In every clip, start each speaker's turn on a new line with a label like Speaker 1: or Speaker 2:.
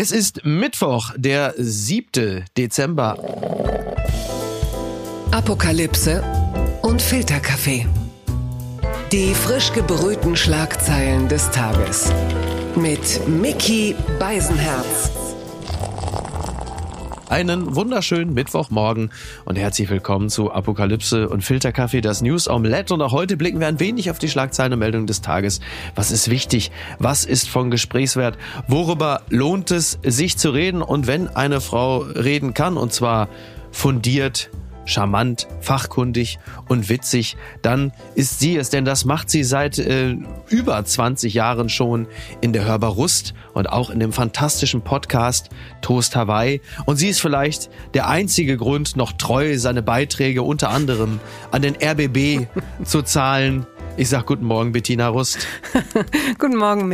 Speaker 1: Es ist Mittwoch, der 7. Dezember.
Speaker 2: Apokalypse und Filterkaffee. Die frisch gebrühten Schlagzeilen des Tages. Mit Mickey Beisenherz.
Speaker 1: Einen wunderschönen Mittwochmorgen und herzlich willkommen zu Apokalypse und Filterkaffee, das News Omelette. Und auch heute blicken wir ein wenig auf die Schlagzeilen und Meldungen des Tages. Was ist wichtig? Was ist von Gesprächswert? Worüber lohnt es, sich zu reden? Und wenn eine Frau reden kann, und zwar fundiert, charmant, fachkundig und witzig, dann ist sie es, denn das macht sie seit äh, über 20 Jahren schon in der Hörbar Rust und auch in dem fantastischen Podcast Toast Hawaii. Und sie ist vielleicht der einzige Grund, noch treu seine Beiträge unter anderem an den RBB zu zahlen. Ich sag guten Morgen, Bettina Rust.
Speaker 3: guten Morgen,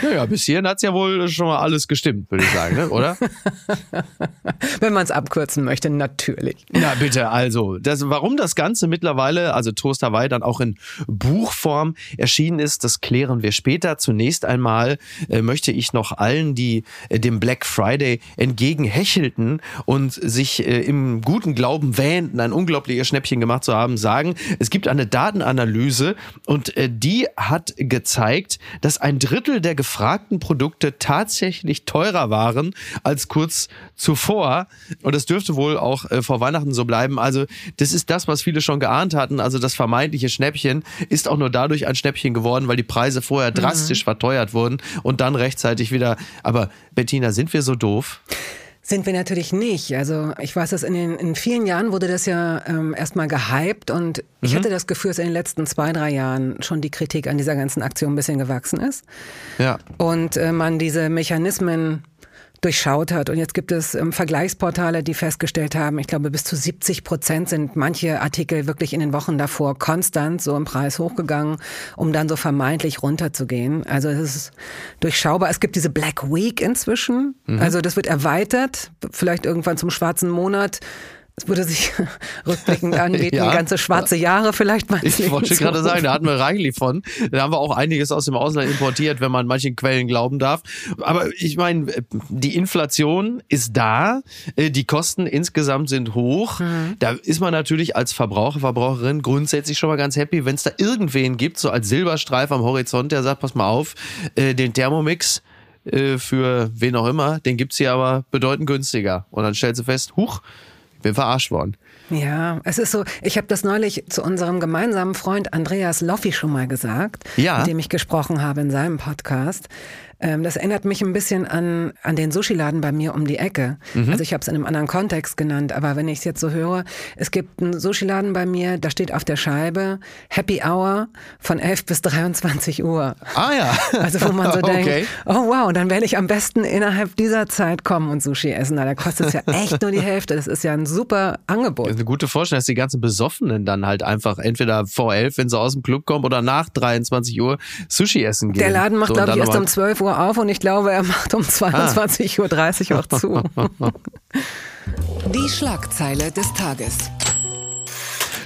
Speaker 1: Naja, bis hierhin hat's ja wohl schon mal alles gestimmt, würde ich sagen, ne? oder?
Speaker 3: Wenn man es abkürzen möchte, natürlich.
Speaker 1: Na bitte, also, das, warum das Ganze mittlerweile, also Toast Hawaii, dann auch in Buchform erschienen ist, das klären wir später. Zunächst einmal äh, möchte ich noch allen, die äh, dem Black Friday entgegenhechelten und sich äh, im guten Glauben wähnten, ein unglaubliches Schnäppchen gemacht zu haben, sagen, es gibt eine Datenanalyse und äh, die hat gezeigt, dass ein Drittel der gefragten Produkte tatsächlich teurer waren als kurz zuvor. Und das dürfte wohl auch äh, vor Weihnachten so bleiben. Also das ist das, was viele schon geahnt hatten. Also das vermeintliche Schnäppchen ist auch nur dadurch ein Schnäppchen geworden, weil die Preise vorher mhm. drastisch verteuert wurden und dann rechtzeitig wieder. Aber Bettina, sind wir so doof?
Speaker 3: Sind wir natürlich nicht. Also ich weiß, dass in, den, in vielen Jahren wurde das ja ähm, erstmal gehypt und mhm. ich hatte das Gefühl, dass in den letzten zwei, drei Jahren schon die Kritik an dieser ganzen Aktion ein bisschen gewachsen ist. Ja. Und äh, man diese Mechanismen durchschaut hat. Und jetzt gibt es ähm, Vergleichsportale, die festgestellt haben, ich glaube, bis zu 70 Prozent sind manche Artikel wirklich in den Wochen davor konstant so im Preis hochgegangen, um dann so vermeintlich runterzugehen. Also es ist durchschaubar. Es gibt diese Black Week inzwischen. Mhm. Also das wird erweitert, vielleicht irgendwann zum schwarzen Monat. Es würde sich rückblickend anbieten, ja. ganze schwarze Jahre vielleicht mal.
Speaker 1: Ich wollte gerade sagen, da hatten wir reichlich von. Da haben wir auch einiges aus dem Ausland importiert, wenn man manchen Quellen glauben darf. Aber ich meine, die Inflation ist da, äh, die Kosten insgesamt sind hoch. Mhm. Da ist man natürlich als Verbraucher, Verbraucherin grundsätzlich schon mal ganz happy, wenn es da irgendwen gibt, so als Silberstreif am Horizont, der sagt, pass mal auf, äh, den Thermomix äh, für wen auch immer, den gibt's hier aber bedeutend günstiger. Und dann stellst du fest, huch, bin verarscht worden.
Speaker 3: Ja, es ist so, ich habe das neulich zu unserem gemeinsamen Freund Andreas Loffi schon mal gesagt, ja. mit dem ich gesprochen habe in seinem Podcast. Ähm, das erinnert mich ein bisschen an, an den Sushi-Laden bei mir um die Ecke. Mhm. Also ich habe es in einem anderen Kontext genannt, aber wenn ich es jetzt so höre, es gibt einen Sushi-Laden bei mir, da steht auf der Scheibe Happy Hour von 11 bis 23 Uhr.
Speaker 1: Ah ja.
Speaker 3: Also wo man so denkt, okay. oh wow, dann werde ich am besten innerhalb dieser Zeit kommen und Sushi essen. Da kostet es ja echt nur die Hälfte. Das ist ja ein super Angebot. Das
Speaker 1: ist eine gute Vorstellung, dass die ganzen Besoffenen dann halt einfach entweder vor 11, wenn sie aus dem Club kommen, oder nach 23 Uhr Sushi essen gehen.
Speaker 3: Der Laden macht, so, glaube ich, erst um 12 Uhr Uhr auf und ich glaube, er macht um 22.30 ah. Uhr auch zu.
Speaker 2: Die Schlagzeile des Tages.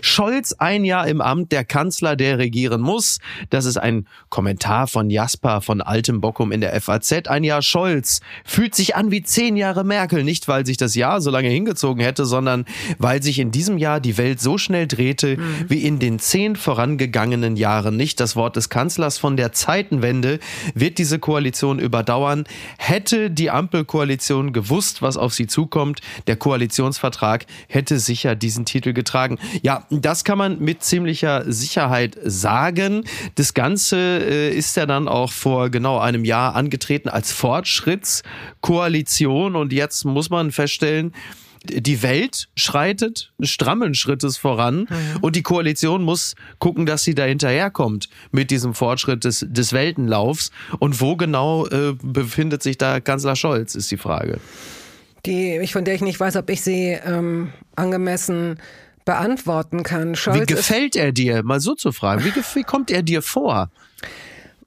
Speaker 1: Scholz ein Jahr im Amt, der Kanzler, der regieren muss. Das ist ein Kommentar von Jasper von Altem Bockum in der FAZ. Ein Jahr Scholz fühlt sich an wie zehn Jahre Merkel. Nicht, weil sich das Jahr so lange hingezogen hätte, sondern weil sich in diesem Jahr die Welt so schnell drehte mhm. wie in den zehn vorangegangenen Jahren. Nicht das Wort des Kanzlers von der Zeitenwende wird diese Koalition überdauern. Hätte die Ampelkoalition gewusst, was auf sie zukommt, der Koalitionsvertrag hätte sicher diesen Titel getragen. Ja, das kann man mit ziemlicher Sicherheit sagen. Das Ganze äh, ist ja dann auch vor genau einem Jahr angetreten als Fortschrittskoalition und jetzt muss man feststellen, die Welt schreitet strammen Schrittes voran mhm. und die Koalition muss gucken, dass sie da hinterherkommt mit diesem Fortschritt des, des Weltenlaufs. Und wo genau äh, befindet sich da Kanzler Scholz, ist die Frage.
Speaker 3: Die, von der ich nicht weiß, ob ich sie ähm, angemessen beantworten kann.
Speaker 1: Scholz wie gefällt er dir? Mal so zu fragen. Wie, wie kommt er dir vor?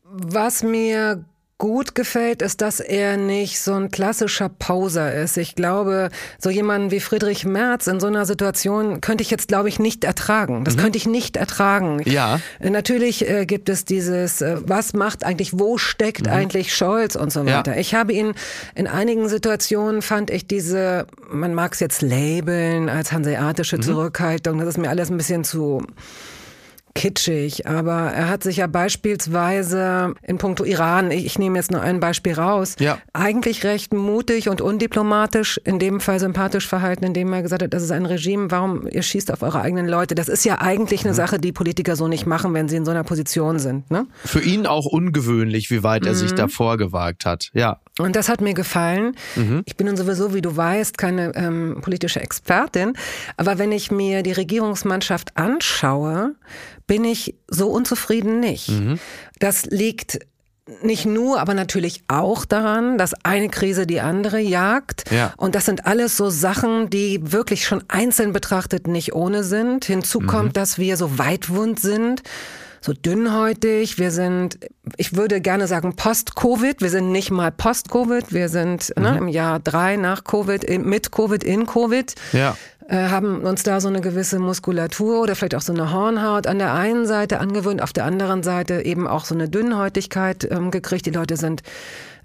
Speaker 3: Was mir gut gefällt, ist, dass er nicht so ein klassischer Poser ist. Ich glaube, so jemanden wie Friedrich Merz in so einer Situation könnte ich jetzt, glaube ich, nicht ertragen. Das mhm. könnte ich nicht ertragen.
Speaker 1: Ja.
Speaker 3: Natürlich äh, gibt es dieses, äh, was macht eigentlich, wo steckt mhm. eigentlich Scholz und so weiter. Ja. Ich habe ihn in einigen Situationen fand ich diese, man mag es jetzt labeln als hanseatische mhm. Zurückhaltung. Das ist mir alles ein bisschen zu kitschig, aber er hat sich ja beispielsweise in puncto Iran, ich, ich nehme jetzt nur ein Beispiel raus,
Speaker 1: ja.
Speaker 3: eigentlich recht mutig und undiplomatisch, in dem Fall sympathisch verhalten, indem er gesagt hat, das ist ein Regime, warum ihr schießt auf eure eigenen Leute. Das ist ja eigentlich eine mhm. Sache, die Politiker so nicht machen, wenn sie in so einer Position sind. Ne?
Speaker 1: Für ihn auch ungewöhnlich, wie weit er mhm. sich davor gewagt hat. Ja.
Speaker 3: Und das hat mir gefallen. Mhm. Ich bin nun sowieso, wie du weißt, keine ähm, politische Expertin. Aber wenn ich mir die Regierungsmannschaft anschaue, bin ich so unzufrieden nicht. Mhm. Das liegt nicht nur, aber natürlich auch daran, dass eine Krise die andere jagt.
Speaker 1: Ja.
Speaker 3: Und das sind alles so Sachen, die wirklich schon einzeln betrachtet nicht ohne sind. Hinzu kommt, mhm. dass wir so weitwund sind so dünnhäutig. Wir sind, ich würde gerne sagen Post-Covid. Wir sind nicht mal Post-Covid. Wir sind ne, mhm. ne, im Jahr drei nach Covid, mit Covid, in Covid.
Speaker 1: Ja.
Speaker 3: Äh, haben uns da so eine gewisse Muskulatur oder vielleicht auch so eine Hornhaut an der einen Seite angewöhnt, auf der anderen Seite eben auch so eine Dünnhäutigkeit ähm, gekriegt. Die Leute sind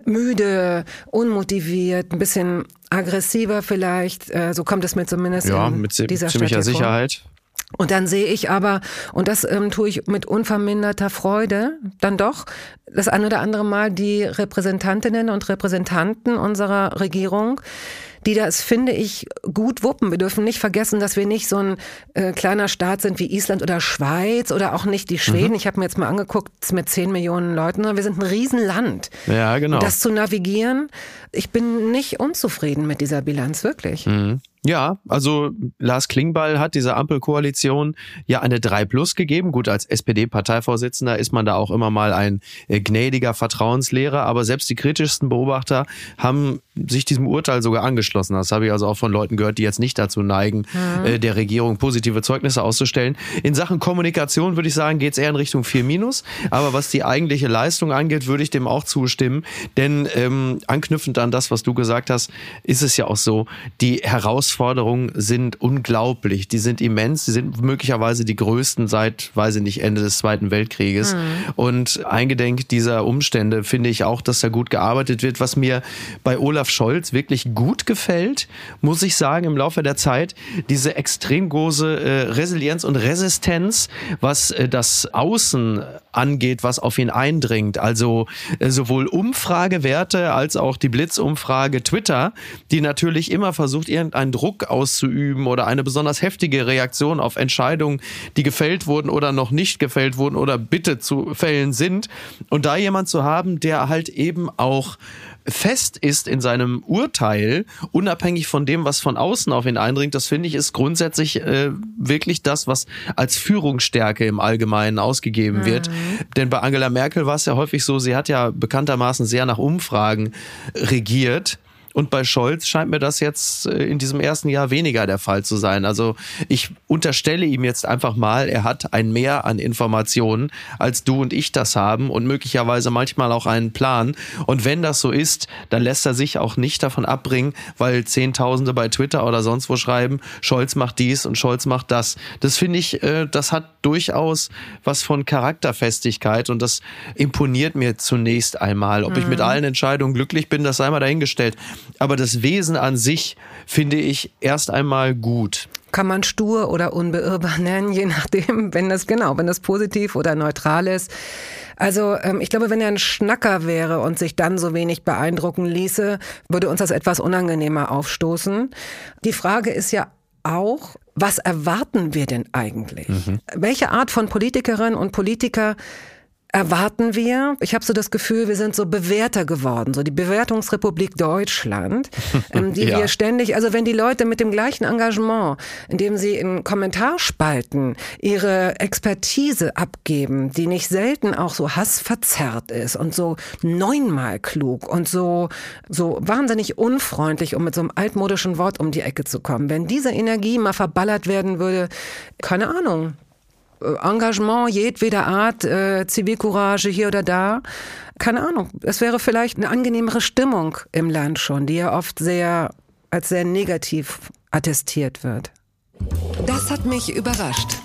Speaker 3: müde, unmotiviert, ein bisschen aggressiver vielleicht. Äh, so kommt es mir zumindest
Speaker 1: ja,
Speaker 3: in
Speaker 1: mit
Speaker 3: dieser
Speaker 1: ziemlicher
Speaker 3: Stadt
Speaker 1: Sicherheit.
Speaker 3: Vor. Und dann sehe ich aber, und das ähm, tue ich mit unverminderter Freude, dann doch das ein oder andere Mal die Repräsentantinnen und Repräsentanten unserer Regierung, die das, finde ich, gut wuppen. Wir dürfen nicht vergessen, dass wir nicht so ein äh, kleiner Staat sind wie Island oder Schweiz oder auch nicht die Schweden. Mhm. Ich habe mir jetzt mal angeguckt, mit 10 Millionen Leuten. Wir sind ein Riesenland.
Speaker 1: Ja, genau.
Speaker 3: Und das zu navigieren, ich bin nicht unzufrieden mit dieser Bilanz, wirklich.
Speaker 1: Mhm. Ja, also Lars Klingbeil hat dieser Ampelkoalition ja eine 3 Plus gegeben. Gut, als SPD-Parteivorsitzender ist man da auch immer mal ein äh, gnädiger Vertrauenslehrer, aber selbst die kritischsten Beobachter haben sich diesem Urteil sogar angeschlossen. Das habe ich also auch von Leuten gehört, die jetzt nicht dazu neigen, mhm. äh, der Regierung positive Zeugnisse auszustellen. In Sachen Kommunikation würde ich sagen, geht es eher in Richtung 4 Minus. Aber was die eigentliche Leistung angeht, würde ich dem auch zustimmen. Denn ähm, anknüpfend an das, was du gesagt hast, ist es ja auch so, die Herausforderungen sind unglaublich. Die sind immens. Die sind möglicherweise die größten seit, weiß ich nicht, Ende des Zweiten Weltkrieges. Mhm. Und eingedenk dieser Umstände finde ich auch, dass da gut gearbeitet wird. Was mir bei Olaf Olaf Scholz wirklich gut gefällt, muss ich sagen, im Laufe der Zeit. Diese extrem große äh, Resilienz und Resistenz, was äh, das Außen angeht, was auf ihn eindringt. Also äh, sowohl Umfragewerte als auch die Blitzumfrage Twitter, die natürlich immer versucht, irgendeinen Druck auszuüben oder eine besonders heftige Reaktion auf Entscheidungen, die gefällt wurden oder noch nicht gefällt wurden oder bitte zu fällen sind. Und da jemand zu haben, der halt eben auch fest ist in seinem Urteil, unabhängig von dem, was von außen auf ihn eindringt, das finde ich ist grundsätzlich äh, wirklich das, was als Führungsstärke im Allgemeinen ausgegeben mhm. wird. Denn bei Angela Merkel war es ja häufig so, sie hat ja bekanntermaßen sehr nach Umfragen regiert. Und bei Scholz scheint mir das jetzt äh, in diesem ersten Jahr weniger der Fall zu sein. Also ich unterstelle ihm jetzt einfach mal, er hat ein Mehr an Informationen, als du und ich das haben und möglicherweise manchmal auch einen Plan. Und wenn das so ist, dann lässt er sich auch nicht davon abbringen, weil Zehntausende bei Twitter oder sonst wo schreiben, Scholz macht dies und Scholz macht das. Das finde ich, äh, das hat durchaus was von Charakterfestigkeit und das imponiert mir zunächst einmal. Ob ich mit mhm. allen Entscheidungen glücklich bin, das sei mal dahingestellt. Aber das Wesen an sich finde ich erst einmal gut
Speaker 3: kann man stur oder unbeirrbar nennen, je nachdem, wenn das genau, wenn das positiv oder neutral ist. Also ähm, ich glaube, wenn er ein Schnacker wäre und sich dann so wenig beeindrucken ließe, würde uns das etwas unangenehmer aufstoßen. Die Frage ist ja auch, was erwarten wir denn eigentlich? Mhm. Welche Art von Politikerinnen und Politiker erwarten wir. Ich habe so das Gefühl, wir sind so Bewerter geworden, so die Bewertungsrepublik Deutschland, ähm, die ja. wir ständig, also wenn die Leute mit dem gleichen Engagement, indem sie in Kommentarspalten ihre Expertise abgeben, die nicht selten auch so hassverzerrt ist und so neunmal klug und so, so wahnsinnig unfreundlich, um mit so einem altmodischen Wort um die Ecke zu kommen. Wenn diese Energie mal verballert werden würde, keine Ahnung, Engagement jedweder Art, äh, Zivilcourage hier oder da. Keine Ahnung. Es wäre vielleicht eine angenehmere Stimmung im Land schon, die ja oft sehr als sehr negativ attestiert wird.
Speaker 2: Das hat mich überrascht.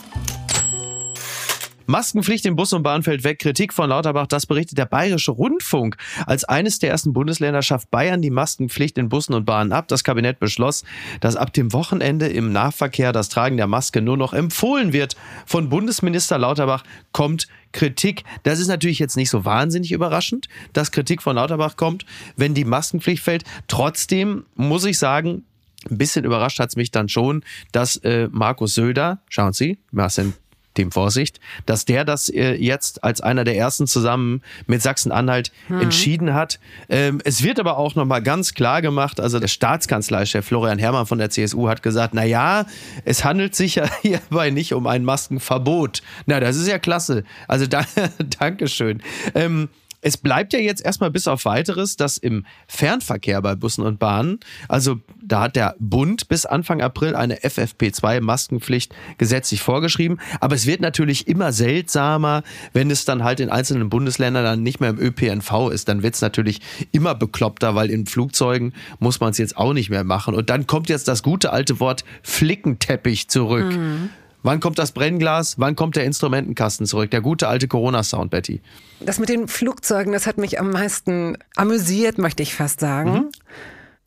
Speaker 1: Maskenpflicht im Bus und Bahn fällt weg. Kritik von Lauterbach, das berichtet der Bayerische Rundfunk. Als eines der ersten Bundesländer schafft Bayern die Maskenpflicht in Bussen und Bahnen ab. Das Kabinett beschloss, dass ab dem Wochenende im Nahverkehr das Tragen der Maske nur noch empfohlen wird. Von Bundesminister Lauterbach kommt Kritik. Das ist natürlich jetzt nicht so wahnsinnig überraschend, dass Kritik von Lauterbach kommt, wenn die Maskenpflicht fällt. Trotzdem muss ich sagen, ein bisschen überrascht hat es mich dann schon, dass äh, Markus Söder, schauen Sie, Marcel dem Vorsicht, dass der das äh, jetzt als einer der ersten zusammen mit Sachsen-Anhalt mhm. entschieden hat. Ähm, es wird aber auch nochmal ganz klar gemacht, also der Staatskanzleichef Florian Herrmann von der CSU hat gesagt, na ja, es handelt sich ja hierbei nicht um ein Maskenverbot. Na, das ist ja klasse. Also da, Dankeschön. Ähm, es bleibt ja jetzt erstmal bis auf weiteres, dass im Fernverkehr bei Bussen und Bahnen, also da hat der Bund bis Anfang April eine FFP2-Maskenpflicht gesetzlich vorgeschrieben. Aber es wird natürlich immer seltsamer, wenn es dann halt in einzelnen Bundesländern dann nicht mehr im ÖPNV ist. Dann wird es natürlich immer bekloppter, weil in Flugzeugen muss man es jetzt auch nicht mehr machen. Und dann kommt jetzt das gute alte Wort Flickenteppich zurück. Mhm. Wann kommt das Brennglas? Wann kommt der Instrumentenkasten zurück? Der gute alte Corona-Sound, Betty.
Speaker 3: Das mit den Flugzeugen, das hat mich am meisten amüsiert, möchte ich fast sagen. Mhm.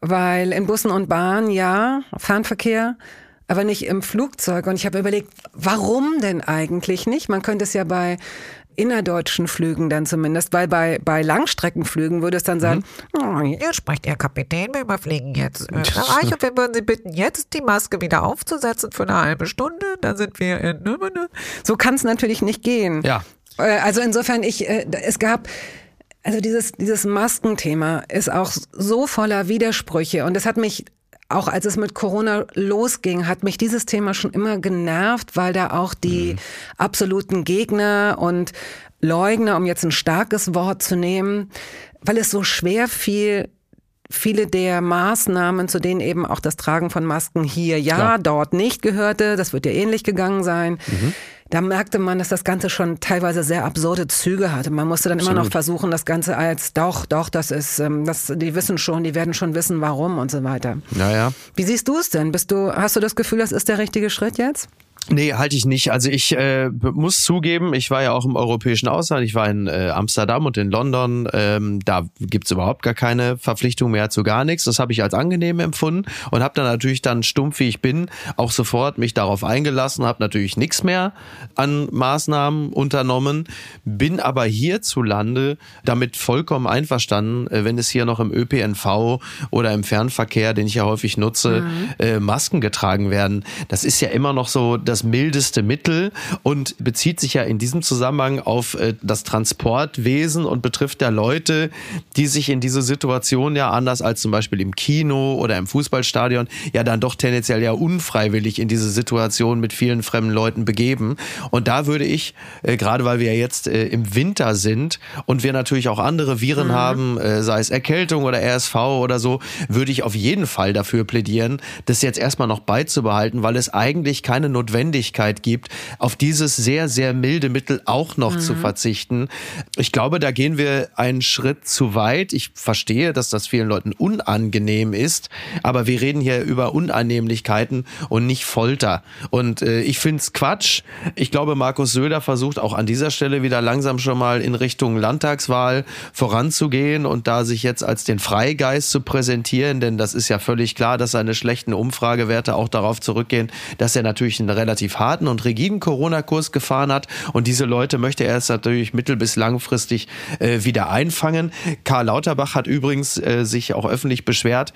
Speaker 3: Weil in Bussen und Bahnen, ja, Fernverkehr, aber nicht im Flugzeug. Und ich habe überlegt, warum denn eigentlich nicht? Man könnte es ja bei innerdeutschen Flügen dann zumindest, weil bei, bei Langstreckenflügen würde es dann sagen,
Speaker 4: mhm. oh, hier spricht der Kapitän, wir überfliegen jetzt äh, Österreich und wir würden Sie bitten, jetzt die Maske wieder aufzusetzen für eine halbe Stunde, dann sind wir in...
Speaker 3: So kann es natürlich nicht gehen.
Speaker 1: Ja.
Speaker 3: Äh, also insofern, ich, äh, es gab... Also dieses, dieses Maskenthema ist auch so voller Widersprüche und es hat mich auch als es mit Corona losging, hat mich dieses Thema schon immer genervt, weil da auch die mhm. absoluten Gegner und Leugner, um jetzt ein starkes Wort zu nehmen, weil es so schwer fiel, viele der Maßnahmen, zu denen eben auch das Tragen von Masken hier ja, Klar. dort nicht gehörte, das wird ja ähnlich gegangen sein. Mhm da merkte man, dass das Ganze schon teilweise sehr absurde Züge hatte. Man musste dann Absolut. immer noch versuchen, das Ganze als doch, doch, das ist, ähm, das, die wissen schon, die werden schon wissen, warum und so weiter.
Speaker 1: Naja.
Speaker 3: Wie siehst du es denn? Bist du, hast du das Gefühl, das ist der richtige Schritt jetzt?
Speaker 1: Nee, halte ich nicht. Also ich äh, muss zugeben, ich war ja auch im europäischen Ausland. Ich war in äh, Amsterdam und in London. Ähm, da gibt's überhaupt gar keine Verpflichtung mehr zu gar nichts. Das habe ich als angenehm empfunden und habe dann natürlich dann stumpf, wie ich bin, auch sofort mich darauf eingelassen, habe natürlich nichts mehr an Maßnahmen unternommen, bin aber hierzulande damit vollkommen einverstanden, äh, wenn es hier noch im ÖPNV oder im Fernverkehr, den ich ja häufig nutze, mhm. äh, Masken getragen werden. Das ist ja immer noch so das mildeste Mittel und bezieht sich ja in diesem Zusammenhang auf äh, das Transportwesen und betrifft ja Leute, die sich in diese Situation ja anders als zum Beispiel im Kino oder im Fußballstadion ja dann doch tendenziell ja unfreiwillig in diese Situation mit vielen fremden Leuten begeben. Und da würde ich, äh, gerade weil wir ja jetzt äh, im Winter sind und wir natürlich auch andere Viren mhm. haben, sei es Erkältung oder RSV oder so, würde ich auf jeden Fall dafür plädieren, das jetzt erstmal noch beizubehalten, weil es eigentlich keine Notwendigkeit Notwendigkeit gibt, auf dieses sehr, sehr milde Mittel auch noch mhm. zu verzichten. Ich glaube, da gehen wir einen Schritt zu weit. Ich verstehe, dass das vielen Leuten unangenehm ist, aber wir reden hier über Unannehmlichkeiten und nicht Folter. Und äh, ich finde es Quatsch. Ich glaube, Markus Söder versucht auch an dieser Stelle wieder langsam schon mal in Richtung Landtagswahl voranzugehen und da sich jetzt als den Freigeist zu präsentieren, denn das ist ja völlig klar, dass seine schlechten Umfragewerte auch darauf zurückgehen, dass er natürlich einen relativ harten und rigiden Corona-Kurs gefahren hat. Und diese Leute möchte er jetzt natürlich mittel- bis langfristig äh, wieder einfangen. Karl Lauterbach hat übrigens äh, sich auch öffentlich beschwert,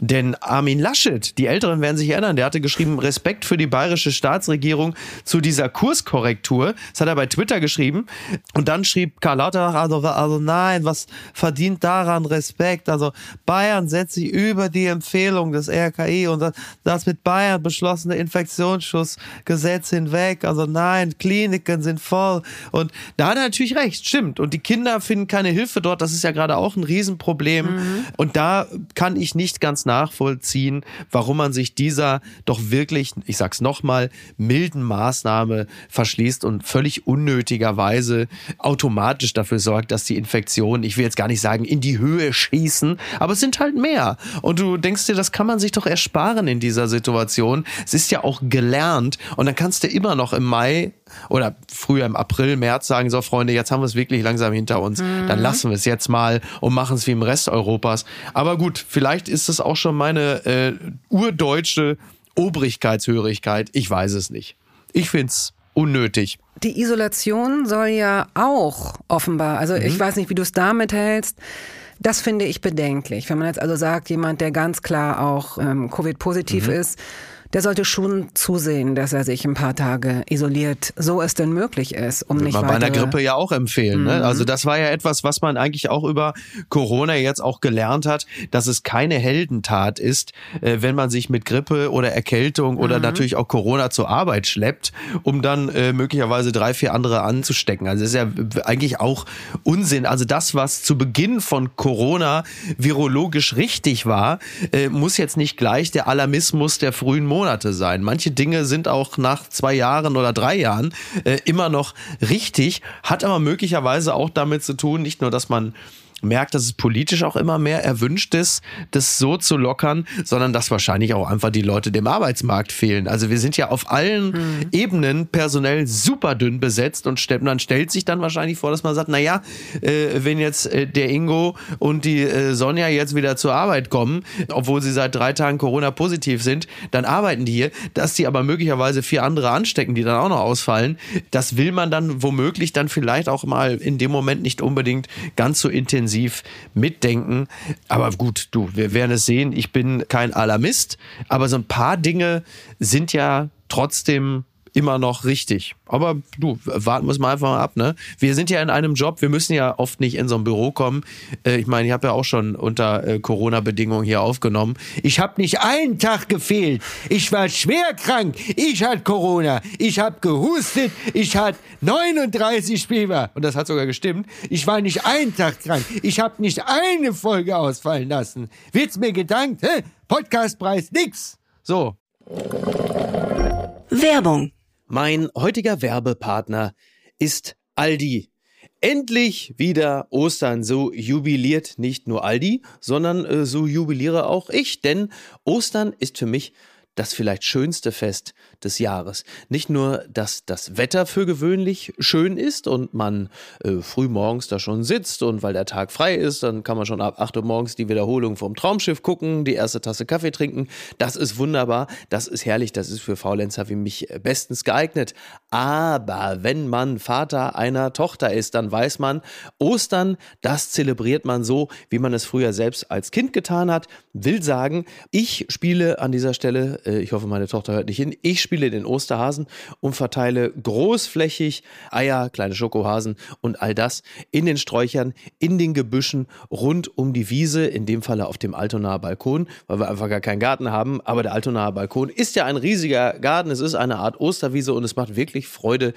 Speaker 1: denn Armin Laschet, die Älteren werden sich erinnern, der hatte geschrieben, Respekt für die bayerische Staatsregierung zu dieser Kurskorrektur. Das hat er bei Twitter geschrieben. Und dann schrieb Karl Lauterbach, also, also nein, was verdient daran Respekt? Also Bayern setzt sich über die Empfehlung des RKI und das, das mit Bayern beschlossene Infektionsschutzgesetz hinweg. Also nein, Kliniken sind voll. Und da hat er natürlich recht, stimmt. Und die Kinder finden keine Hilfe dort. Das ist ja gerade auch ein Riesenproblem. Mhm. Und da kann ich nicht ganz nachvollziehen, warum man sich dieser doch wirklich, ich sag's nochmal, milden Maßnahme verschließt und völlig unnötigerweise automatisch dafür sorgt, dass die Infektionen, ich will jetzt gar nicht sagen, in die Höhe schießen, aber es sind halt mehr. Und du denkst dir, das kann man sich doch ersparen in dieser Situation. Es ist ja auch gelernt und dann kannst du immer noch im Mai oder früher im April, März sagen, so Freunde, jetzt haben wir es wirklich langsam hinter uns. Mhm. Dann lassen wir es jetzt mal und machen es wie im Rest Europas. Aber gut, vielleicht ist es auch schon meine äh, urdeutsche Obrigkeitshörigkeit. Ich weiß es nicht. Ich finde es unnötig.
Speaker 3: Die Isolation soll ja auch offenbar, also mhm. ich weiß nicht, wie du es damit hältst. Das finde ich bedenklich. Wenn man jetzt also sagt, jemand, der ganz klar auch ähm, Covid-positiv mhm. ist, der sollte schon zusehen, dass er sich ein paar Tage isoliert, so es denn möglich ist, um nicht
Speaker 1: man bei einer Grippe ja auch empfehlen. Ne? Mhm. Also das war ja etwas, was man eigentlich auch über Corona jetzt auch gelernt hat, dass es keine Heldentat ist, äh, wenn man sich mit Grippe oder Erkältung oder mhm. natürlich auch Corona zur Arbeit schleppt, um dann äh, möglicherweise drei, vier andere anzustecken. Also das ist ja eigentlich auch Unsinn. Also das, was zu Beginn von Corona virologisch richtig war, äh, muss jetzt nicht gleich der Alarmismus der frühen Monate Monate sein. Manche Dinge sind auch nach zwei Jahren oder drei Jahren äh, immer noch richtig, hat aber möglicherweise auch damit zu tun, nicht nur, dass man merkt, dass es politisch auch immer mehr erwünscht ist, das so zu lockern, sondern dass wahrscheinlich auch einfach die Leute dem Arbeitsmarkt fehlen. Also wir sind ja auf allen mhm. Ebenen personell super dünn besetzt und man stellt sich dann wahrscheinlich vor, dass man sagt, na ja, äh, wenn jetzt äh, der Ingo und die äh, Sonja jetzt wieder zur Arbeit kommen, obwohl sie seit drei Tagen Corona positiv sind, dann arbeiten die hier, dass die aber möglicherweise vier andere anstecken, die dann auch noch ausfallen. Das will man dann womöglich dann vielleicht auch mal in dem Moment nicht unbedingt ganz so intensiv intensiv mitdenken. Aber gut, du, wir werden es sehen. Ich bin kein Alarmist, aber so ein paar Dinge sind ja trotzdem immer noch richtig. Aber du, warten wir es mal einfach mal ab, ne? Wir sind ja in einem Job, wir müssen ja oft nicht in so ein Büro kommen. Äh, ich meine, ich habe ja auch schon unter äh, Corona-Bedingungen hier aufgenommen. Ich habe nicht einen Tag gefehlt. Ich war schwer krank. Ich hatte Corona. Ich habe gehustet. Ich hatte 39 Fieber. Und das hat sogar gestimmt. Ich war nicht einen Tag krank. Ich habe nicht eine Folge ausfallen lassen. Wird's mir gedankt? Hä? Podcastpreis nix. So.
Speaker 2: Werbung
Speaker 1: mein heutiger Werbepartner ist Aldi. Endlich wieder Ostern. So jubiliert nicht nur Aldi, sondern äh, so jubiliere auch ich. Denn Ostern ist für mich das vielleicht schönste Fest des Jahres. Nicht nur, dass das Wetter für gewöhnlich schön ist und man äh, früh morgens da schon sitzt und weil der Tag frei ist, dann kann man schon ab 8 Uhr morgens die Wiederholung vom Traumschiff gucken, die erste Tasse Kaffee trinken. Das ist wunderbar, das ist herrlich, das ist für Faulenzer wie mich bestens geeignet. Aber wenn man Vater einer Tochter ist, dann weiß man, Ostern, das zelebriert man so, wie man es früher selbst als Kind getan hat. Will sagen, ich spiele an dieser Stelle äh, ich hoffe, meine Tochter hört nicht hin, ich spiele den Osterhasen und verteile großflächig Eier, kleine Schokohasen und all das in den Sträuchern, in den Gebüschen rund um die Wiese, in dem Falle auf dem Altonaer Balkon, weil wir einfach gar keinen Garten haben. Aber der Altonaer Balkon ist ja ein riesiger Garten, es ist eine Art Osterwiese und es macht wirklich Freude,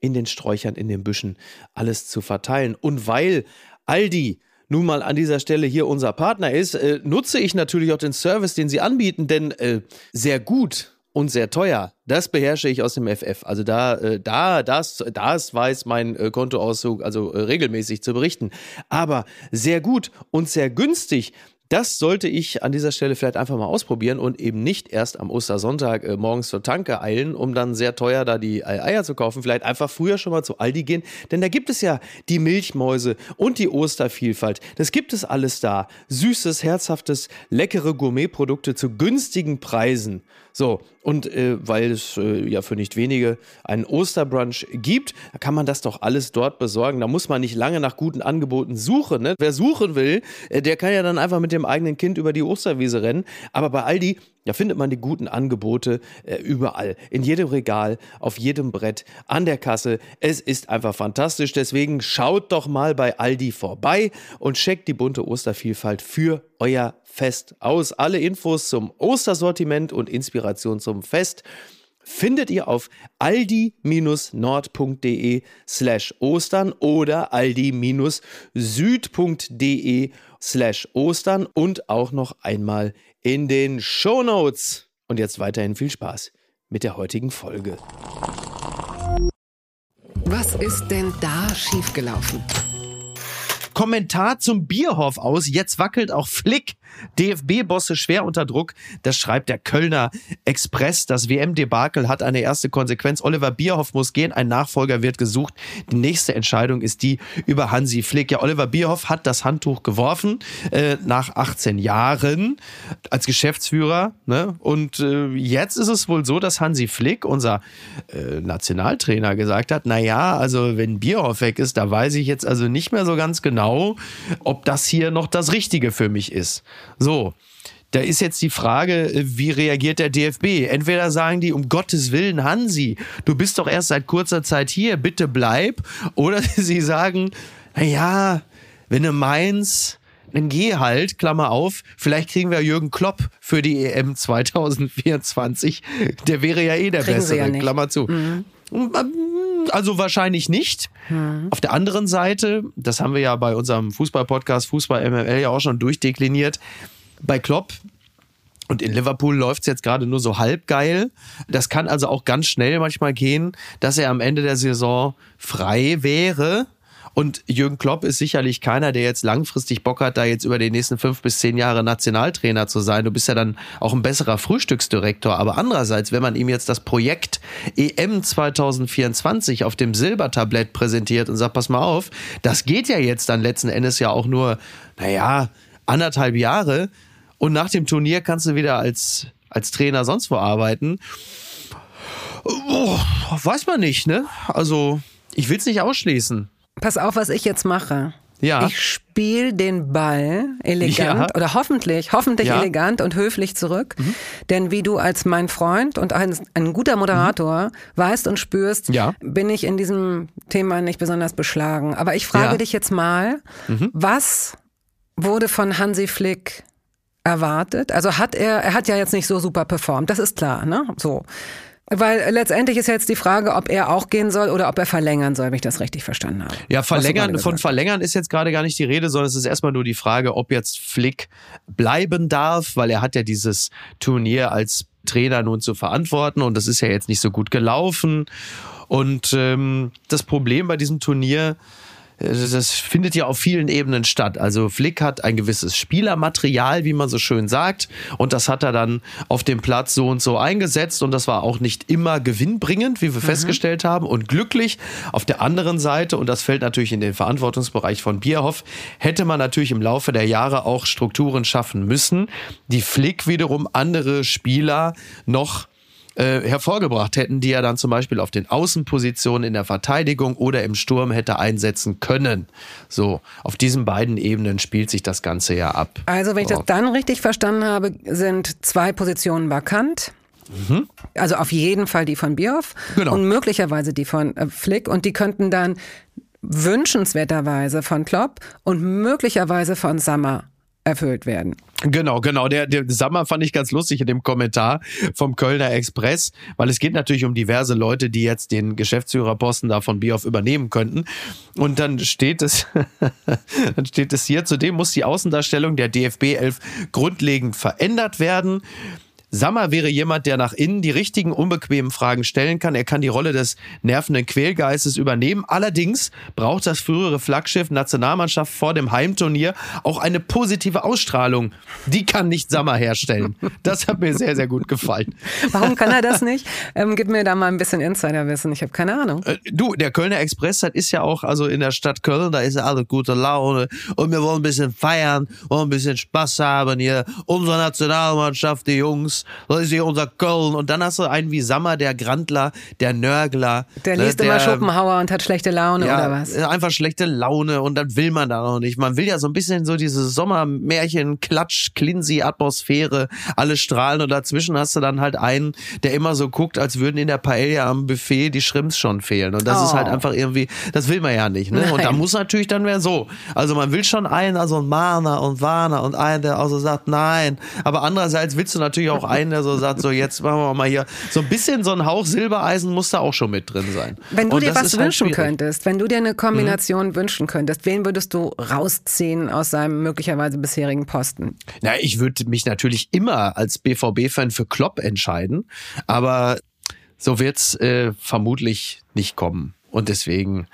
Speaker 1: in den Sträuchern, in den Büschen alles zu verteilen. Und weil Aldi nun mal an dieser Stelle hier unser Partner ist, äh, nutze ich natürlich auch den Service, den sie anbieten, denn äh, sehr gut und sehr teuer. Das beherrsche ich aus dem FF. Also da, äh, da, das, das weiß mein äh, Kontoauszug also äh, regelmäßig zu berichten. Aber sehr gut und sehr günstig. Das sollte ich an dieser Stelle vielleicht einfach mal ausprobieren und eben nicht erst am Ostersonntag äh, morgens zur Tanke eilen, um dann sehr teuer da die Eier zu kaufen. Vielleicht einfach früher schon mal zu Aldi gehen, denn da gibt es ja die Milchmäuse und die Ostervielfalt. Das gibt es alles da. Süßes, herzhaftes, leckere Gourmetprodukte zu günstigen Preisen. So, und äh, weil es äh, ja für nicht wenige einen Osterbrunch gibt, kann man das doch alles dort besorgen. Da muss man nicht lange nach guten Angeboten suchen. Ne? Wer suchen will, äh, der kann ja dann einfach mit dem eigenen Kind über die Osterwiese rennen. Aber bei Aldi, da findet man die guten Angebote äh, überall. In jedem Regal, auf jedem Brett, an der Kasse. Es ist einfach fantastisch. Deswegen schaut doch mal bei Aldi vorbei und checkt die bunte Ostervielfalt für euer Fest aus. Alle Infos zum Ostersortiment und Inspiration zum Fest findet ihr auf aldi-nord.de slash ostern oder aldi-süd.de slash Ostern und auch noch einmal in den Shownotes. Und jetzt weiterhin viel Spaß mit der heutigen Folge.
Speaker 2: Was ist denn da schiefgelaufen?
Speaker 1: Kommentar zum Bierhoff aus. Jetzt wackelt auch Flick. DFB-Bosse schwer unter Druck. Das schreibt der Kölner Express. Das WM-Debakel hat eine erste Konsequenz. Oliver Bierhoff muss gehen. Ein Nachfolger wird gesucht. Die nächste Entscheidung ist die über Hansi Flick. Ja, Oliver Bierhoff hat das Handtuch geworfen äh, nach 18 Jahren als Geschäftsführer. Ne? Und äh, jetzt ist es wohl so, dass Hansi Flick, unser äh, Nationaltrainer, gesagt hat, na ja, also wenn Bierhoff weg ist, da weiß ich jetzt also nicht mehr so ganz genau, ob das hier noch das Richtige für mich ist. So. Da ist jetzt die Frage, wie reagiert der DFB? Entweder sagen die, um Gottes Willen, Hansi, du bist doch erst seit kurzer Zeit hier, bitte bleib. Oder sie sagen, naja, wenn du meinst, dann geh halt, Klammer auf, vielleicht kriegen wir Jürgen Klopp für die EM 2024. Der wäre ja eh der
Speaker 3: Kriegen
Speaker 1: Bessere,
Speaker 3: ja.
Speaker 1: Klammer zu. Also wahrscheinlich nicht. Auf der anderen Seite, das haben wir ja bei unserem Fußball-Podcast Fußball MML ja auch schon durchdekliniert, bei Klopp und in Liverpool läuft es jetzt gerade nur so halb geil. Das kann also auch ganz schnell manchmal gehen, dass er am Ende der Saison frei wäre. Und Jürgen Klopp ist sicherlich keiner, der jetzt langfristig Bock hat, da jetzt über die nächsten fünf bis zehn Jahre Nationaltrainer zu sein. Du bist ja dann auch ein besserer Frühstücksdirektor. Aber andererseits, wenn man ihm jetzt das Projekt EM 2024 auf dem Silbertablett präsentiert und sagt, pass mal auf, das geht ja jetzt dann letzten Endes ja auch nur, naja, anderthalb Jahre. Und nach dem Turnier kannst du wieder als, als Trainer sonst wo arbeiten. Oh, weiß man nicht, ne? Also, ich will es nicht ausschließen.
Speaker 3: Pass auf, was ich jetzt mache.
Speaker 1: Ja.
Speaker 3: Ich spiele den Ball elegant
Speaker 1: Ja.
Speaker 3: oder hoffentlich, hoffentlich
Speaker 1: Ja. Mhm.
Speaker 3: elegant und höflich zurück. Denn wie du als mein Freund und ein, ein guter Moderator weißt und spürst,
Speaker 1: Mhm. Ja.
Speaker 3: bin ich in diesem Thema nicht besonders beschlagen. Aber ich frage.
Speaker 1: Mhm.
Speaker 3: dich jetzt mal, was wurde von Hansi Flick erwartet? Also hat er, er hat ja jetzt nicht so super performt, das ist klar, ne? So. Weil letztendlich ist jetzt die Frage, ob er auch gehen soll oder ob er verlängern soll, wenn ich das richtig verstanden habe.
Speaker 1: Ja, verlängern, von verlängern ist jetzt gerade gar nicht die Rede, sondern es ist erstmal nur die Frage, ob jetzt Flick bleiben darf, weil er hat ja dieses Turnier als Trainer nun zu verantworten und das ist ja jetzt nicht so gut gelaufen. Und ähm, das Problem bei diesem Turnier, das findet ja auf vielen Ebenen statt. Also Flick hat ein gewisses Spielermaterial, wie man so schön sagt, und das hat er dann auf dem Platz so und so eingesetzt und das war auch nicht immer gewinnbringend, wie wir festgestellt haben, und glücklich. Auf der anderen Seite, und das fällt natürlich in den Verantwortungsbereich von Bierhoff, hätte man natürlich im Laufe der Jahre auch Strukturen schaffen müssen, die Flick wiederum andere Spieler noch äh, hervorgebracht hätten, die er dann zum Beispiel auf den Außenpositionen in der Verteidigung oder im Sturm hätte einsetzen können. So, auf diesen beiden Ebenen spielt sich das Ganze ja ab.
Speaker 3: Also, wenn ich das dann richtig verstanden habe, sind zwei Positionen vakant. Also auf jeden Fall die von Bierhoff
Speaker 1: Mhm. Genau.
Speaker 3: und möglicherweise die von äh, Flick und die könnten dann wünschenswerterweise von Klopp und möglicherweise von Sammer erfüllt werden.
Speaker 1: Genau, genau. Der, der Sammer fand ich ganz lustig in dem Kommentar vom Kölner Express, weil es geht natürlich um diverse Leute, die jetzt den Geschäftsführerposten da von Bioff übernehmen könnten. Und dann steht es, dann steht es hier, zudem muss die Außendarstellung der DFB 11 grundlegend verändert werden. Sammer wäre jemand, der nach innen die richtigen, unbequemen Fragen stellen kann. Er kann die Rolle des nervenden Quälgeistes übernehmen. Allerdings braucht das frühere Flaggschiff Nationalmannschaft vor dem Heimturnier auch eine positive Ausstrahlung. Die kann nicht Sammer herstellen. Das hat mir sehr, sehr gut gefallen.
Speaker 3: Warum kann er das nicht? Ähm, gib mir da mal ein bisschen Insiderwissen. Ich habe keine Ahnung.
Speaker 1: Äh, Du, der Kölner Express, das ist ja auch, also in der Stadt Köln, da ist ja alle gute Laune und wir wollen ein bisschen feiern, wollen ein bisschen Spaß haben hier. Unsere Nationalmannschaft, die Jungs, das ist hier unser Köln. Und dann hast du einen wie Sammer, der Grandler, der Nörgler.
Speaker 3: Der
Speaker 1: ne,
Speaker 3: liest immer Schopenhauer und hat schlechte Laune oder was?
Speaker 1: äh, Einfach schlechte Laune und dann will man da noch nicht. Man will ja so ein bisschen so diese Sommermärchen, Klatsch, Klinsi, Atmosphäre, alle strahlen und dazwischen hast du dann halt einen, der immer so guckt, als würden in der Paella am Buffet die Shrimps schon fehlen. Und das ist
Speaker 3: Oh.
Speaker 1: halt einfach irgendwie, das will man ja nicht. Ne? Und da muss natürlich dann mehr so. Also man will schon einen, also ein Mahner und Warner und einen, der also sagt, nein. Aber andererseits willst du natürlich auch einen, der so sagt, so jetzt machen wir mal hier, so ein bisschen so ein Hauch Silbereisen muss da auch schon mit drin sein.
Speaker 3: Wenn du
Speaker 1: Und
Speaker 3: dir was
Speaker 1: halt
Speaker 3: wünschen.
Speaker 1: Mhm.
Speaker 3: könntest, wenn du dir eine Kombination wünschen könntest, wen würdest du rausziehen aus seinem möglicherweise bisherigen Posten?
Speaker 1: Na, ich würde mich natürlich immer als BVB-Fan für Klopp entscheiden, aber so wird's äh, vermutlich nicht kommen. Und deswegen.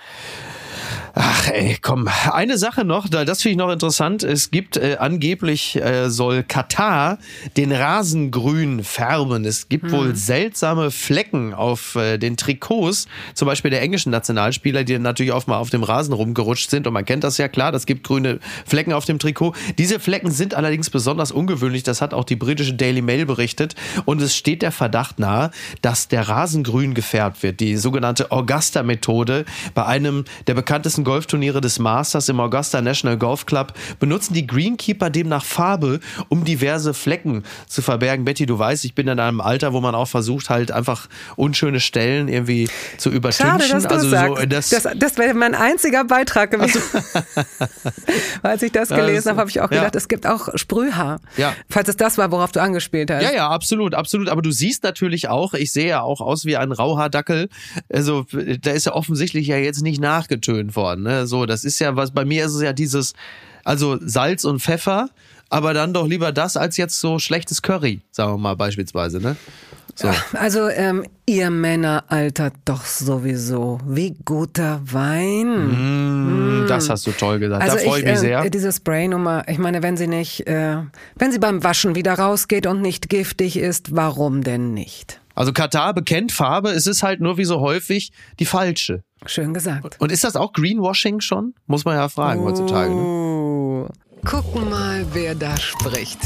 Speaker 1: Ach ey, komm. Eine Sache noch, da- das finde ich noch interessant. Es gibt äh, angeblich äh, soll Katar den Rasen grün färben. Es gibt wohl seltsame Flecken auf äh, den Trikots, zum Beispiel der englischen Nationalspieler, die natürlich auch mal auf dem Rasen rumgerutscht sind. Und man kennt das ja klar, das gibt grüne Flecken auf dem Trikot. Diese Flecken sind allerdings besonders ungewöhnlich. Das hat auch die britische Daily Mail berichtet. Und es steht der Verdacht nahe, dass der Rasen grün gefärbt wird. Die sogenannte Augusta-Methode bei einem der bekanntesten Golfturniere des Masters im Augusta National Golf Club benutzen die Greenkeeper demnach Farbe, um diverse Flecken zu verbergen. Betty, du weißt, ich bin in einem Alter, wo man auch versucht, halt einfach unschöne Stellen irgendwie zu übertünchen.
Speaker 3: Schade, dass du
Speaker 1: also
Speaker 3: sagst.
Speaker 1: so, das,
Speaker 3: das das wäre mein einziger Beitrag gewesen. Als ich das
Speaker 1: Ja,
Speaker 3: gelesen habe, habe ich auch
Speaker 1: ja.
Speaker 3: gedacht, es gibt auch Sprühhaar.
Speaker 1: Ja.
Speaker 3: Falls es das war, worauf du angespielt hast.
Speaker 1: Ja, ja, absolut, absolut. Aber du siehst natürlich auch, ich sehe ja auch aus wie ein Rauhaardackel. Also da ist ja offensichtlich ja jetzt nicht nachgetönt worden. Ne? So, das ist ja was. Bei mir ist es ja dieses, also Salz und Pfeffer, aber dann doch lieber das als jetzt so schlechtes Curry, sagen wir mal beispielsweise. Ne? So.
Speaker 3: Also ähm, ihr Männer altert doch sowieso wie guter Wein.
Speaker 1: Mm, Das hast du toll gesagt.
Speaker 3: Also
Speaker 1: da freue ich, mich
Speaker 3: äh,
Speaker 1: sehr.
Speaker 3: Diese Spraynummer, ich meine, wenn sie nicht, äh, wenn sie beim Waschen wieder rausgeht und nicht giftig ist, warum denn nicht?
Speaker 1: Also Katar bekennt Farbe, es ist halt nur wie so häufig die falsche.
Speaker 3: Schön gesagt.
Speaker 1: Und ist das auch Greenwashing schon? Muss man ja fragen heutzutage. Ne?
Speaker 3: Oh.
Speaker 2: Gucken mal, wer da spricht.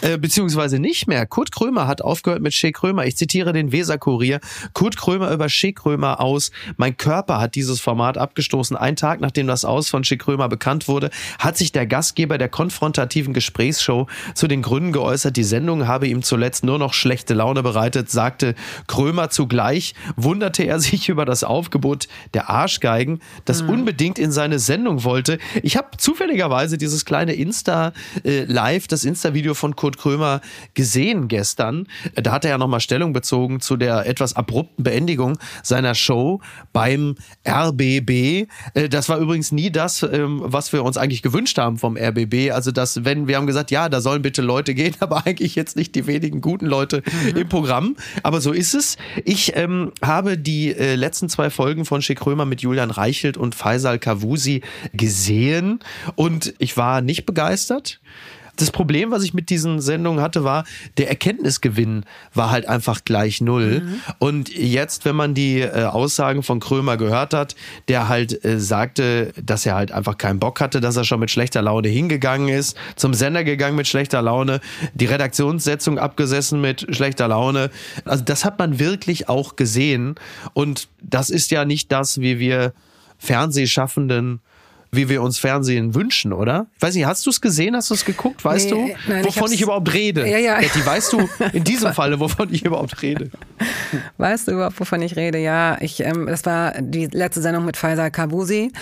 Speaker 1: Äh, beziehungsweise nicht mehr. Kurt Krömer hat aufgehört mit Shea Krömer. Ich zitiere den Weser-Kurier. Kurt Krömer über Shea Krömer aus. Mein Körper hat dieses Format abgestoßen. Ein Tag nachdem das Aus von Shea Krömer bekannt wurde, hat sich der Gastgeber der konfrontativen Gesprächsshow zu den Gründen geäußert. Die Sendung habe ihm zuletzt nur noch schlechte Laune bereitet, sagte Krömer zugleich. Wunderte er sich über das Aufgebot der Arschgeigen, das unbedingt in seine Sendung wollte. Ich habe zufälligerweise dieses kleine Insta-Live, das Insta-Video von Kurt Krömer gesehen gestern. Da hat er ja nochmal Stellung bezogen zu der etwas abrupten Beendigung seiner Show beim RBB. Äh, Das war übrigens nie das, ähm, was wir uns eigentlich gewünscht haben vom RBB. Also, dass, wenn wir haben gesagt, ja, da sollen bitte Leute gehen, aber eigentlich jetzt nicht die wenigen guten Leute im Programm. Aber so ist es. Ich ähm, habe die äh, letzten zwei Folgen von Schick Römer mit Julian Reichelt und Faisal Kavusi gesehen und ich war nicht begeistert. Das Problem, was ich mit diesen Sendungen hatte, war, der Erkenntnisgewinn war halt einfach gleich null. Und jetzt, wenn man die äh, Aussagen von Krömer gehört hat, der halt äh, sagte, dass er halt einfach keinen Bock hatte, dass er schon mit schlechter Laune hingegangen ist, zum Sender gegangen mit schlechter Laune, die Redaktionssetzung abgesessen mit schlechter Laune. Also das hat man wirklich auch gesehen. Und das ist ja nicht das, wie wir Fernsehschaffenden wie wir uns Fernsehen wünschen, oder? Ich weiß nicht, hast du es gesehen? Hast du es geguckt? Weißt
Speaker 3: Nee,
Speaker 1: du,
Speaker 3: nein, ich
Speaker 1: wovon
Speaker 3: hab's-
Speaker 1: ich, überhaupt rede?
Speaker 3: Ja, ja.
Speaker 1: Betty, weißt du in diesem Falle, wovon ich überhaupt rede?
Speaker 3: Weißt du überhaupt, wovon ich rede? Ja, ich, ähm, das war die letzte Sendung mit Faisal Kabusi.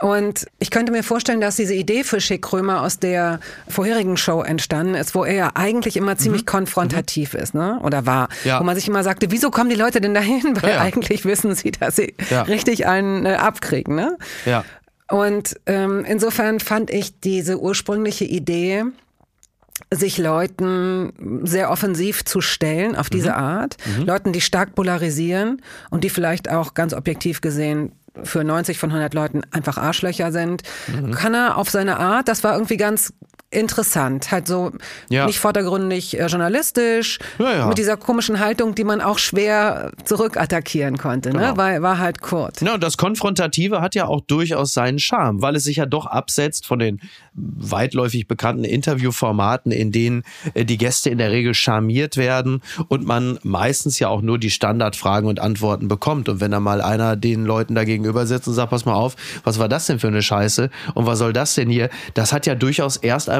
Speaker 3: Und ich könnte mir vorstellen, dass diese Idee für Schick Krömer aus der vorherigen Show entstanden ist, wo er ja eigentlich immer ziemlich konfrontativ ist, ne? Oder war.
Speaker 1: Mhm. Ja.
Speaker 3: Wo man sich immer sagte, wieso kommen die Leute denn dahin? Weil
Speaker 1: Ja, ja.
Speaker 3: eigentlich wissen sie, dass sie richtig einen äh, abkriegen, ne?
Speaker 1: Ja.
Speaker 3: Und ähm, insofern fand ich diese ursprüngliche Idee, sich Leuten sehr offensiv zu stellen auf diese Art, Leuten, die stark polarisieren und die vielleicht auch ganz objektiv gesehen für 90 von 100 Leuten einfach Arschlöcher sind, kann er auf seine Art, das war irgendwie ganz interessant, halt so
Speaker 1: Ja.
Speaker 3: nicht vordergründig äh, journalistisch,
Speaker 1: Ja, ja.
Speaker 3: mit dieser komischen Haltung, die man auch schwer zurückattackieren konnte, ne?
Speaker 1: Genau.
Speaker 3: War, war halt kurz.
Speaker 1: Ja, und das Konfrontative hat ja auch durchaus seinen Charme, weil es sich ja doch absetzt von den weitläufig bekannten Interviewformaten, in denen äh, die Gäste in der Regel charmiert werden und man meistens ja auch nur die Standardfragen und Antworten bekommt. Und wenn da mal einer den Leuten da gegenüber sitzt und sagt, pass mal auf, was war das denn für eine Scheiße und was soll das denn hier? Das hat ja durchaus erst einmal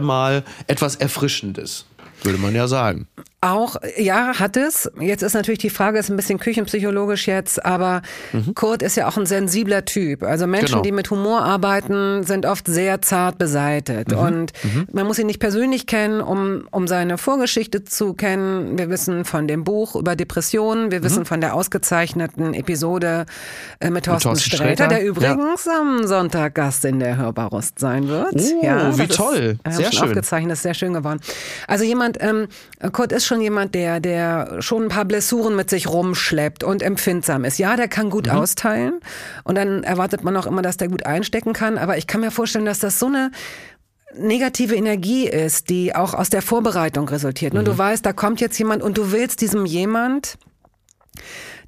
Speaker 1: etwas Erfrischendes. Würde man ja sagen.
Speaker 3: Auch, ja, hat es. Jetzt ist natürlich die Frage, ist ein bisschen küchenpsychologisch jetzt, aber mhm. Kurt ist ja auch ein sensibler Typ. Also Menschen, genau. die mit Humor arbeiten, sind oft sehr zart beseitet. Mhm. Und mhm. man muss ihn nicht persönlich kennen, um, um seine Vorgeschichte zu kennen. Wir wissen von dem Buch über Depressionen, wir wissen mhm. von der ausgezeichneten Episode äh, mit Thorsten, mit Sträter, Sträter, der übrigens ja. am Sonntag Gast in der Hörbarust sein wird.
Speaker 1: Oh, ja, wie toll.
Speaker 3: Ist, sehr schön. Aufgezeichnet, ist sehr schön geworden. Also jemand, ähm, Kurt ist schon jemand, der, der schon ein paar Blessuren mit sich rumschleppt und empfindsam ist. Ja, der kann gut mhm. austeilen und dann erwartet man auch immer, dass der gut einstecken kann. Aber ich kann mir vorstellen, dass das so eine negative Energie ist, die auch aus der Vorbereitung resultiert. Mhm. Und du weißt, da kommt jetzt jemand und du willst diesem jemand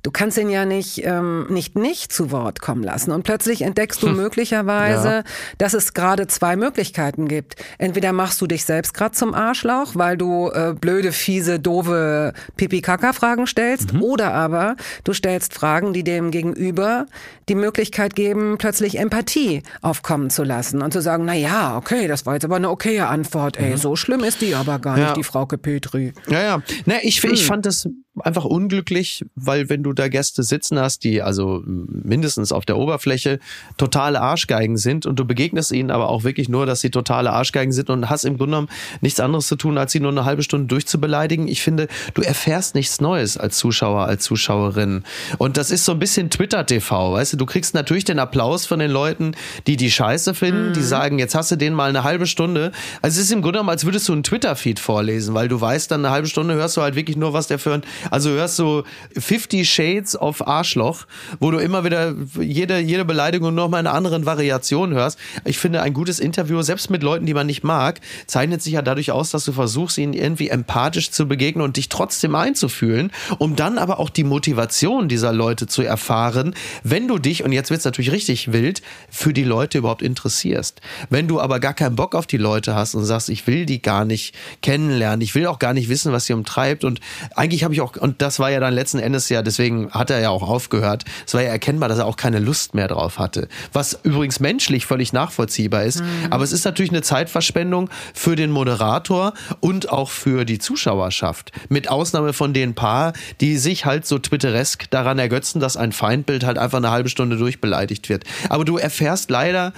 Speaker 3: Du kannst ihn ja nicht, ähm, nicht nicht zu Wort kommen lassen. Und plötzlich entdeckst du hm. möglicherweise, ja. dass es gerade zwei Möglichkeiten gibt. Entweder machst du dich selbst gerade zum Arschloch, weil du äh, blöde, fiese, doofe Pipi-Kaka-Fragen stellst, mhm. oder aber du stellst Fragen, die dem Gegenüber die Möglichkeit geben, plötzlich Empathie aufkommen zu lassen und zu sagen, na ja, okay, das war jetzt aber eine okaye Antwort. Ey, mhm. so schlimm ist die aber gar ja. nicht, die Frauke Petri.
Speaker 1: Ja, ja. Na, ich, hm. ich fand das einfach unglücklich, weil wenn du da Gäste sitzen hast, die also mindestens auf der Oberfläche totale Arschgeigen sind und du begegnest ihnen aber auch wirklich nur, dass sie totale Arschgeigen sind und hast im Grunde genommen nichts anderes zu tun, als sie nur eine halbe Stunde durchzubeleidigen. Ich finde, du erfährst nichts Neues als Zuschauer, als Zuschauerin. Und das ist so ein bisschen Twitter-TV, weißt du, du kriegst natürlich den Applaus von den Leuten, die die Scheiße finden, mhm. die sagen, jetzt hast du den mal eine halbe Stunde. Also es ist im Grunde genommen, als würdest du einen Twitter-Feed vorlesen, weil du weißt, dann eine halbe Stunde hörst du halt wirklich nur, was der für ein also hörst du 50 Shades of Arschloch, wo du immer wieder jede, jede Beleidigung noch mal in einer anderen Variation hörst. Ich finde, ein gutes Interview, selbst mit Leuten, die man nicht mag, zeichnet sich ja dadurch aus, dass du versuchst, ihnen irgendwie empathisch zu begegnen und dich trotzdem einzufühlen, um dann aber auch die Motivation dieser Leute zu erfahren, wenn du dich, und jetzt wird es natürlich richtig wild, für die Leute überhaupt interessierst. Wenn du aber gar keinen Bock auf die Leute hast und sagst, ich will die gar nicht kennenlernen, ich will auch gar nicht wissen, was sie umtreibt und eigentlich habe ich auch und das war ja dann letzten Endes ja, deswegen hat er ja auch aufgehört. Es war ja erkennbar, dass er auch keine Lust mehr drauf hatte. Was übrigens menschlich völlig nachvollziehbar ist. Mhm. Aber es ist natürlich eine Zeitverschwendung für den Moderator und auch für die Zuschauerschaft. Mit Ausnahme von den paar, die sich halt so twitteresk daran ergötzen, dass ein Feindbild halt einfach eine halbe Stunde durchbeleidigt wird. Aber du erfährst leider,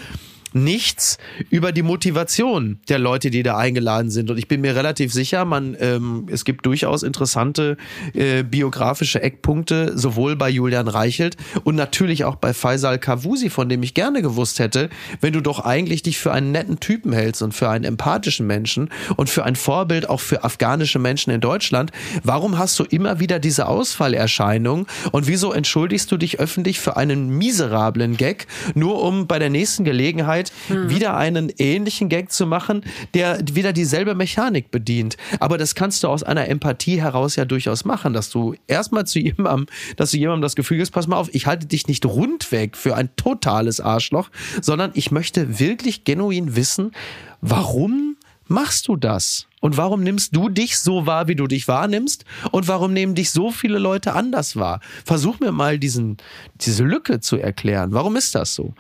Speaker 1: nichts über die Motivation der Leute, die da eingeladen sind. Und ich bin mir relativ sicher, man, ähm, es gibt durchaus interessante äh, biografische Eckpunkte, sowohl bei Julian Reichelt und natürlich auch bei Faisal Kavusi, von dem ich gerne gewusst hätte, wenn du doch eigentlich dich für einen netten Typen hältst und für einen empathischen Menschen und für ein Vorbild auch für afghanische Menschen in Deutschland, warum hast du immer wieder diese Ausfallerscheinung und wieso entschuldigst du dich öffentlich für einen miserablen Gag, nur um bei der nächsten Gelegenheit Möglichkeit, mhm. wieder einen ähnlichen Gag zu machen, der wieder dieselbe Mechanik bedient. Aber das kannst du aus einer Empathie heraus ja durchaus machen, dass du erstmal zu jemandem, dass du jemandem das Gefühl gibst, pass mal auf, ich halte dich nicht rundweg für ein totales Arschloch, sondern ich möchte wirklich genuin wissen, warum machst du das? Und warum nimmst du dich so wahr, wie du dich wahrnimmst? Und warum nehmen dich so viele Leute anders wahr? Versuch mir mal diesen, diese Lücke zu erklären. Warum ist das so?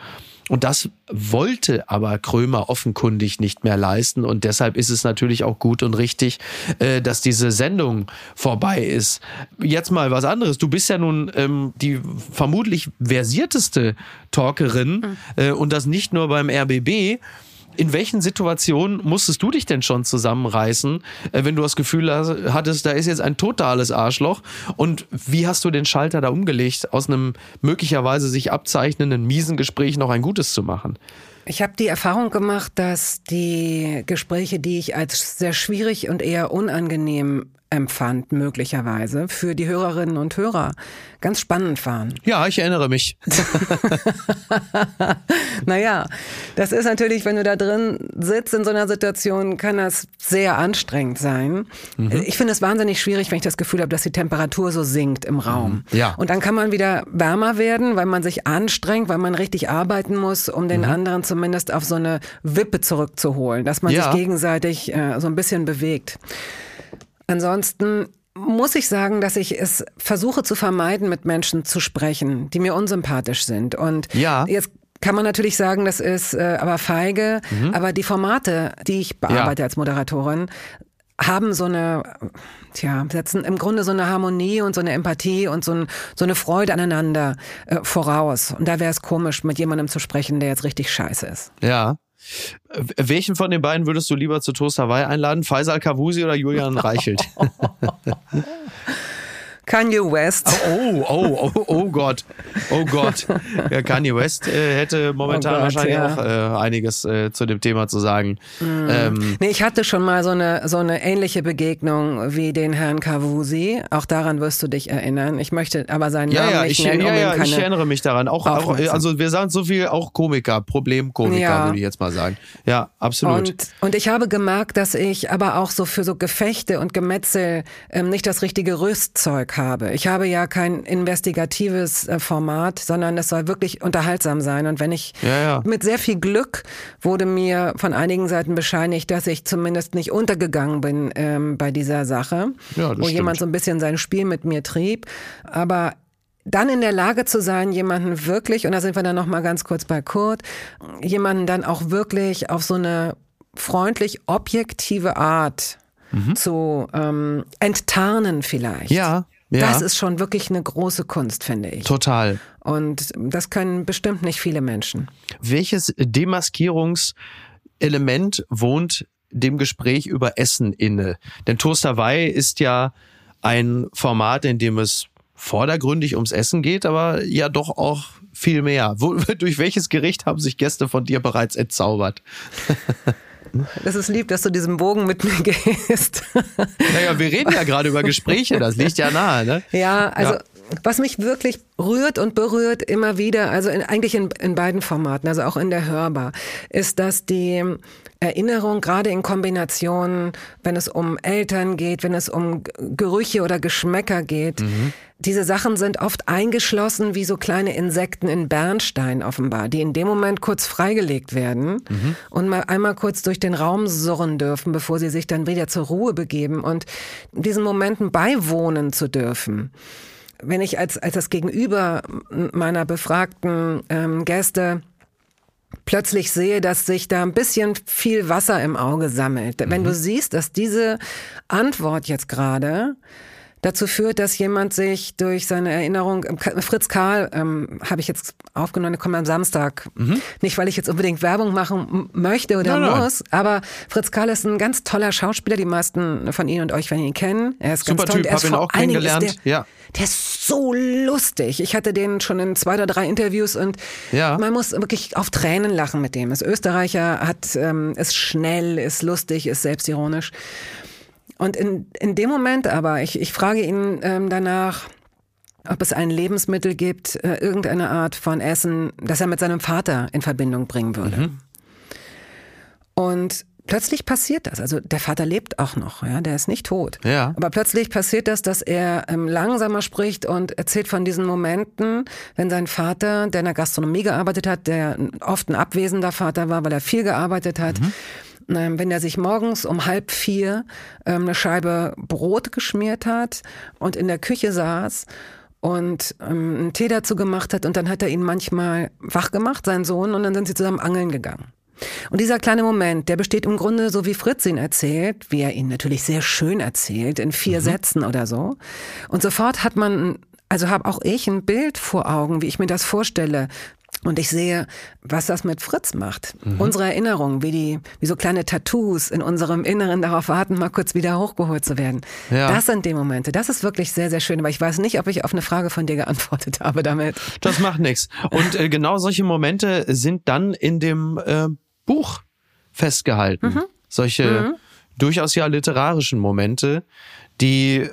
Speaker 1: Und das wollte aber Krömer offenkundig nicht mehr leisten. Und deshalb ist es natürlich auch gut und richtig, äh, dass diese Sendung vorbei ist. Jetzt mal was anderes. Du bist ja nun ähm, die vermutlich versierteste Talkerin mhm. äh, und das nicht nur beim RBB in welchen Situationen musstest du dich denn schon zusammenreißen, äh, wenn du das Gefühl hattest, da ist jetzt ein totales Arschloch? Und wie hast du den Schalter da umgelegt, aus einem möglicherweise sich abzeichnenden miesen Gespräch noch ein gutes zu machen?
Speaker 3: Ich habe die Erfahrung gemacht, dass die Gespräche, die ich als sehr schwierig und eher unangenehm empfand, möglicherweise, für die Hörerinnen und Hörer ganz spannend waren.
Speaker 1: Ja, ich erinnere mich.
Speaker 3: naja, das ist natürlich, wenn du da drin sitzt in so einer Situation, kann das sehr anstrengend sein. Mhm. Ich finde es wahnsinnig schwierig, wenn ich das Gefühl habe, dass die Temperatur so sinkt im Raum.
Speaker 1: Mhm. Ja.
Speaker 3: Und dann kann man wieder wärmer werden, weil man sich anstrengt, weil man richtig arbeiten muss, um den mhm. anderen zumindest auf so eine Wippe zurückzuholen, dass man ja. sich gegenseitig äh, so ein bisschen bewegt. Ansonsten muss ich sagen, dass ich es versuche zu vermeiden, mit Menschen zu sprechen, die mir unsympathisch sind. Und
Speaker 1: ja.
Speaker 3: jetzt kann man natürlich sagen, das ist äh, aber feige, mhm. aber die Formate, die ich bearbeite ja. als Moderatorin, haben so eine, tja, setzen im Grunde so eine Harmonie und so eine Empathie und so, ein, so eine Freude aneinander äh, voraus. Und da wäre es komisch, mit jemandem zu sprechen, der jetzt richtig scheiße ist.
Speaker 1: Ja. Welchen von den beiden würdest du lieber zu Toast Hawaii einladen? Faisal Kavusi oder Julian Reichelt?
Speaker 3: Kanye West.
Speaker 1: Oh, oh, oh, oh Gott. Oh Gott. Ja, Kanye West äh, hätte momentan
Speaker 3: Oh Gott,
Speaker 1: wahrscheinlich
Speaker 3: ja.
Speaker 1: auch äh, einiges äh, zu dem Thema zu sagen. Ähm,
Speaker 3: Nee, ich hatte schon mal so eine, so eine ähnliche Begegnung wie den Herrn Kavusi. Auch daran wirst du dich erinnern. Ich möchte aber seinen
Speaker 1: ja,
Speaker 3: Namen
Speaker 1: ja,
Speaker 3: nicht
Speaker 1: ich,
Speaker 3: nennen,
Speaker 1: ja, ja,
Speaker 3: keine
Speaker 1: ich erinnere mich daran. Auch, auch also wir sagen so viel, auch Komiker, Problemkomiker,
Speaker 3: Ja.
Speaker 1: würde ich jetzt mal sagen. Ja, absolut.
Speaker 3: Und, und ich habe gemerkt, dass ich aber auch so für so Gefechte und Gemetzel ähm, nicht das richtige Rüstzeug habe. Ich habe ja kein investigatives äh, Format, sondern es soll wirklich unterhaltsam sein. Und wenn ich
Speaker 1: Ja, ja.
Speaker 3: mit sehr viel Glück wurde mir von einigen Seiten bescheinigt, dass ich zumindest nicht untergegangen bin ähm, bei dieser Sache,
Speaker 1: Ja,
Speaker 3: wo jemand
Speaker 1: stimmt.
Speaker 3: so ein bisschen sein Spiel mit mir trieb. Aber dann in der Lage zu sein, jemanden wirklich, und da sind wir dann noch mal ganz kurz bei Kurt, jemanden dann auch wirklich auf so eine freundlich objektive Art zu ähm, enttarnen vielleicht.
Speaker 1: Mhm. ja, ja,
Speaker 3: Das ist schon wirklich eine große Kunst, finde ich.
Speaker 1: total.
Speaker 3: Und das können bestimmt nicht viele Menschen.
Speaker 1: Welches Demaskierungselement wohnt dem Gespräch über Essen inne? Denn Toast Hawaii ist ja ein Format, in dem es vordergründig ums Essen geht, aber ja doch auch viel mehr. Wo, durch welches Gericht haben sich Gäste von dir bereits entzaubert?
Speaker 3: Das ist lieb, dass du diesen Bogen mit mir gehst.
Speaker 1: Naja, wir reden ja gerade über Gespräche, das liegt ja nahe, ne?
Speaker 3: Ja, also
Speaker 1: Ja.
Speaker 3: was mich wirklich rührt und berührt immer wieder, also in, eigentlich in, in beiden Formaten, also auch in der Hörbar, ist, dass die Erinnerung gerade in Kombination, wenn es um Eltern geht, wenn es um Gerüche oder Geschmäcker geht, diese Sachen sind oft eingeschlossen wie so kleine Insekten in Bernstein offenbar, die in dem Moment kurz freigelegt werden und mal einmal kurz durch den Raum surren dürfen, bevor sie sich dann wieder zur Ruhe begeben und diesen Momenten beiwohnen zu dürfen. Wenn ich als, als das Gegenüber meiner befragten ähm, Gäste plötzlich sehe, dass sich da ein bisschen viel Wasser im Auge sammelt. Wenn du siehst, dass diese Antwort jetzt gerade dazu führt, dass jemand sich durch seine Erinnerung, ähm, Fritz Karl ähm, habe ich jetzt aufgenommen, der kommt am Samstag. Nicht, weil ich jetzt unbedingt Werbung machen möchte oder
Speaker 1: Nein, nein.
Speaker 3: muss, aber Fritz Karl ist ein ganz toller Schauspieler. Die meisten von Ihnen und euch werden ihn kennen. Er ist
Speaker 1: Super
Speaker 3: ganz toll.
Speaker 1: Typ,
Speaker 3: Er ist
Speaker 1: hab ihn auch
Speaker 3: Dingen ist
Speaker 1: kennengelernt.
Speaker 3: Der,
Speaker 1: Ja.
Speaker 3: der ist so lustig. Ich hatte den schon in zwei oder drei Interviews und
Speaker 1: Ja.
Speaker 3: man muss wirklich auf Tränen lachen mit dem. Ist Österreicher, hat, ähm, ist schnell, ist lustig, ist selbstironisch. Und in, in dem Moment aber, ich, ich frage ihn ähm, danach, ob es ein Lebensmittel gibt, äh, irgendeine Art von Essen, das er mit seinem Vater in Verbindung bringen würde. Und plötzlich passiert das. Also der Vater lebt auch noch, ja, der ist nicht tot.
Speaker 1: Ja.
Speaker 3: Aber plötzlich passiert das, dass er ähm, langsamer spricht und erzählt von diesen Momenten, wenn sein Vater, der in der Gastronomie gearbeitet hat, der oft ein abwesender Vater war, weil er viel gearbeitet hat, ähm, wenn er sich morgens um halb vier ähm, eine Scheibe Brot geschmiert hat und in der Küche saß und ähm, einen Tee dazu gemacht hat und dann hat er ihn manchmal wach gemacht, seinen Sohn, und dann sind sie zusammen angeln gegangen. Und dieser kleine Moment, der besteht im Grunde, so wie Fritz ihn erzählt, wie er ihn natürlich sehr schön erzählt, in vier Sätzen oder so. Und sofort hat man, also habe auch ich ein Bild vor Augen, wie ich mir das vorstelle. Und ich sehe, was das mit Fritz macht. Unsere Erinnerungen, wie die, wie so kleine Tattoos in unserem Inneren darauf warten, mal kurz wieder hochgeholt zu werden.
Speaker 1: Ja.
Speaker 3: Das sind die Momente. Das ist wirklich sehr, sehr schön. Aber ich weiß nicht, ob ich auf eine Frage von dir geantwortet habe damit.
Speaker 1: Das macht nichts. Und äh, genau solche Momente sind dann in dem äh, Buch festgehalten.
Speaker 3: Mhm.
Speaker 1: Solche durchaus ja literarischen Momente, die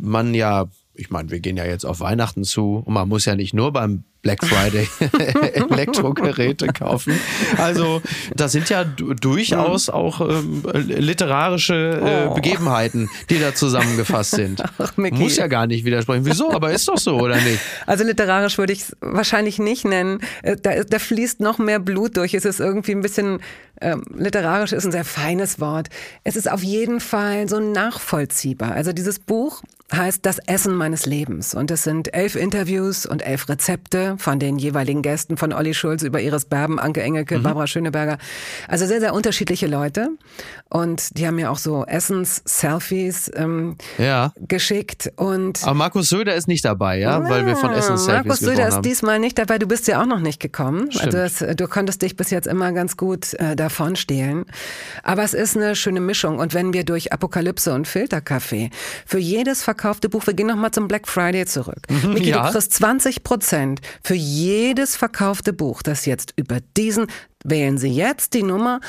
Speaker 1: man ja, ich meine, wir gehen ja jetzt auf Weihnachten zu und man muss ja nicht nur beim Black Friday Elektrogeräte kaufen. Also das sind ja du- durchaus auch ähm, literarische äh,
Speaker 3: Oh.
Speaker 1: Begebenheiten, die da zusammengefasst sind.
Speaker 3: Ach.
Speaker 1: Muss ja gar nicht widersprechen. Wieso? Aber ist doch so, oder nicht?
Speaker 3: Also literarisch würde ich es wahrscheinlich nicht nennen. Äh, Da, da fließt noch mehr Blut durch. Es ist irgendwie ein bisschen, ähm, literarisch ist ein sehr feines Wort. Es ist auf jeden Fall so nachvollziehbar. Also dieses Buch heißt Das Essen meines Lebens. Und es sind elf Interviews und elf Rezepte von den jeweiligen Gästen von Olli Schulz über Iris Berben, Anke Engelke, mhm. Barbara Schöneberger. Also sehr, sehr unterschiedliche Leute. Und die haben mir auch so Essens-Selfies ähm, ja. geschickt. Und
Speaker 1: Aber Markus Söder ist nicht dabei, ja? ja Weil wir von Essens-Selfies
Speaker 3: Markus Söder ist diesmal nicht dabei. Du bist ja auch noch nicht gekommen. Also das, du konntest dich bis jetzt immer ganz gut äh, davon stehlen. Aber es ist eine schöne Mischung. Und wenn wir durch Apokalypse und Filterkaffee für jedes verkaufte Buch, wir gehen nochmal zum Black Friday zurück. Mhm, Miki, ja. du kriegst 20 Prozent für jedes verkaufte Buch, das jetzt über diesen, wählen Sie jetzt die Nummer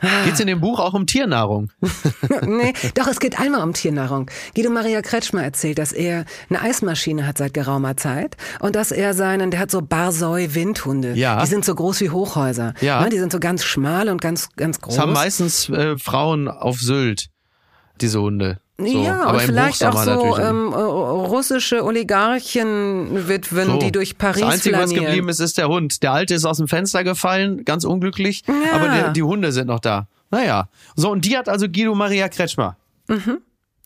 Speaker 1: Geht es in dem Buch auch um Tiernahrung?
Speaker 3: nee, doch, es geht einmal um Tiernahrung. Guido Maria Kretschmer erzählt, dass er eine Eismaschine hat seit geraumer Zeit und dass er seinen, der hat so Barsoi-Windhunde. Ja. Die sind so groß wie Hochhäuser. Ja. Ne, die sind so ganz schmal und ganz, ganz groß.
Speaker 1: Das haben meistens äh, Frauen auf Sylt, diese Hunde. So,
Speaker 3: ja, aber und vielleicht auch so ähm, russische Oligarchenwitwen, so. die durch Paris Das
Speaker 1: Einzige,
Speaker 3: flanieren.
Speaker 1: was geblieben ist, ist der Hund. Der Alte ist aus dem Fenster gefallen, ganz unglücklich, ja. aber der, die Hunde sind noch da. Naja. So, und die hat also Guido Maria Kretschmer.
Speaker 3: Mhm.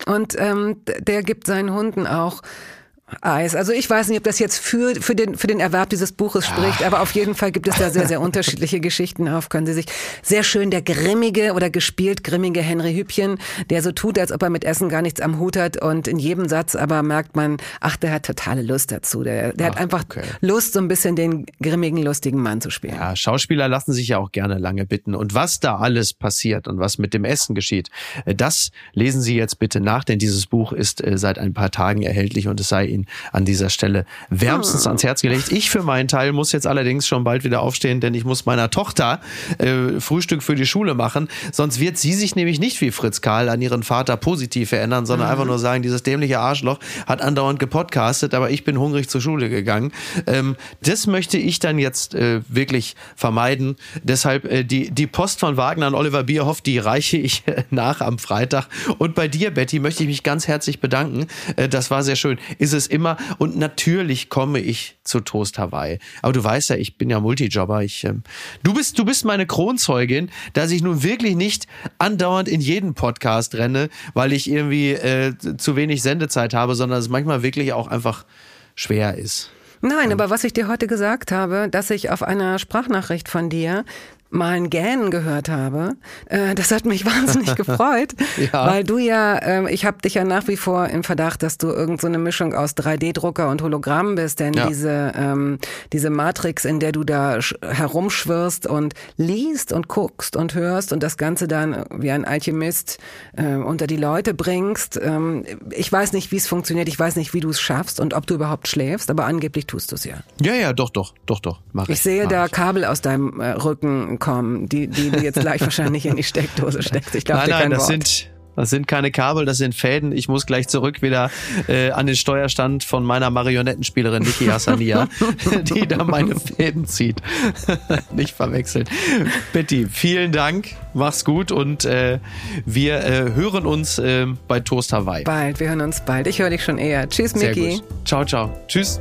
Speaker 3: Und ähm, der gibt seinen Hunden auch Eis. Also ich weiß nicht, ob das jetzt für, für, den, für den Erwerb dieses Buches spricht, aber auf jeden Fall gibt es da sehr, sehr unterschiedliche Geschichten auf. Können Sie sich sehr schön der grimmige oder gespielt grimmige Henry Hübchen, der so tut, als ob er mit Essen gar nichts am Hut hat und in jedem Satz aber merkt man, ach, der hat totale Lust dazu. Der, der ach, hat einfach okay. Lust, so ein bisschen den grimmigen, lustigen Mann zu spielen.
Speaker 1: Ja, Schauspieler lassen sich ja auch gerne lange bitten. Und was da alles passiert und was mit dem Essen geschieht, äh, das lesen Sie jetzt bitte nach, denn dieses Buch ist äh, seit ein paar Tagen erhältlich und es sei Ihnen an dieser Stelle wärmstens ans Herz gelegt. Ich für meinen Teil muss jetzt allerdings schon bald wieder aufstehen, denn ich muss meiner Tochter äh, Frühstück für die Schule machen. Sonst wird sie sich nämlich nicht wie Fritz Karl an ihren Vater positiv erinnern, sondern mhm. einfach nur sagen, dieses dämliche Arschloch hat andauernd gepodcastet, aber ich bin hungrig zur Schule gegangen. Ähm, das möchte ich dann jetzt äh, wirklich vermeiden. Deshalb äh, die, die Post von Wagner an Oliver Bierhoff, die reiche ich nach am Freitag. Und bei dir, Betty, möchte ich mich ganz herzlich bedanken. Äh, das war sehr schön. Ist es immer und natürlich komme ich zu Toast Hawaii. Aber du weißt ja, ich bin ja Multijobber. Ich, ähm, du bist, du bist meine Kronzeugin, dass ich nun wirklich nicht andauernd in jeden Podcast renne, weil ich irgendwie äh, zu wenig Sendezeit habe, sondern es manchmal wirklich auch einfach schwer ist.
Speaker 3: Nein, aber was ich dir heute gesagt habe, dass ich auf einer Sprachnachricht von dir mal ein Gähnen gehört habe. Äh, das hat mich wahnsinnig gefreut, ja. weil du ja, äh, ich habe dich ja nach wie vor im Verdacht, dass du irgend so eine Mischung aus 3D-Drucker und Hologramm bist, denn ja. diese ähm, diese Matrix, in der du da herumschwirrst und liest und guckst und hörst und das Ganze dann wie ein Alchemist äh, unter die Leute bringst. Ähm, ich weiß nicht, wie es funktioniert, ich weiß nicht, wie du es schaffst und ob du überhaupt schläfst, aber angeblich tust du es ja.
Speaker 1: Ja, ja, doch, doch, doch, doch.
Speaker 3: Mach ich, ich sehe da ich. Kabel aus deinem äh, Rücken kommen, die, die du jetzt gleich wahrscheinlich in die Steckdose steckst. Ich glaube
Speaker 1: nein, nein,
Speaker 3: das
Speaker 1: Wort. sind das sind keine Kabel, das sind Fäden. Ich muss gleich zurück wieder äh, an den Steuerstand von meiner Marionettenspielerin Niki Hassania, die da meine Fäden zieht. Nicht verwechseln. Betty, vielen Dank. Mach's gut und äh, wir äh, hören uns äh, bei Toast Hawaii.
Speaker 3: Bald, wir hören uns bald. Ich höre dich schon eher. Tschüss, Miki.
Speaker 1: Ciao, ciao. Tschüss.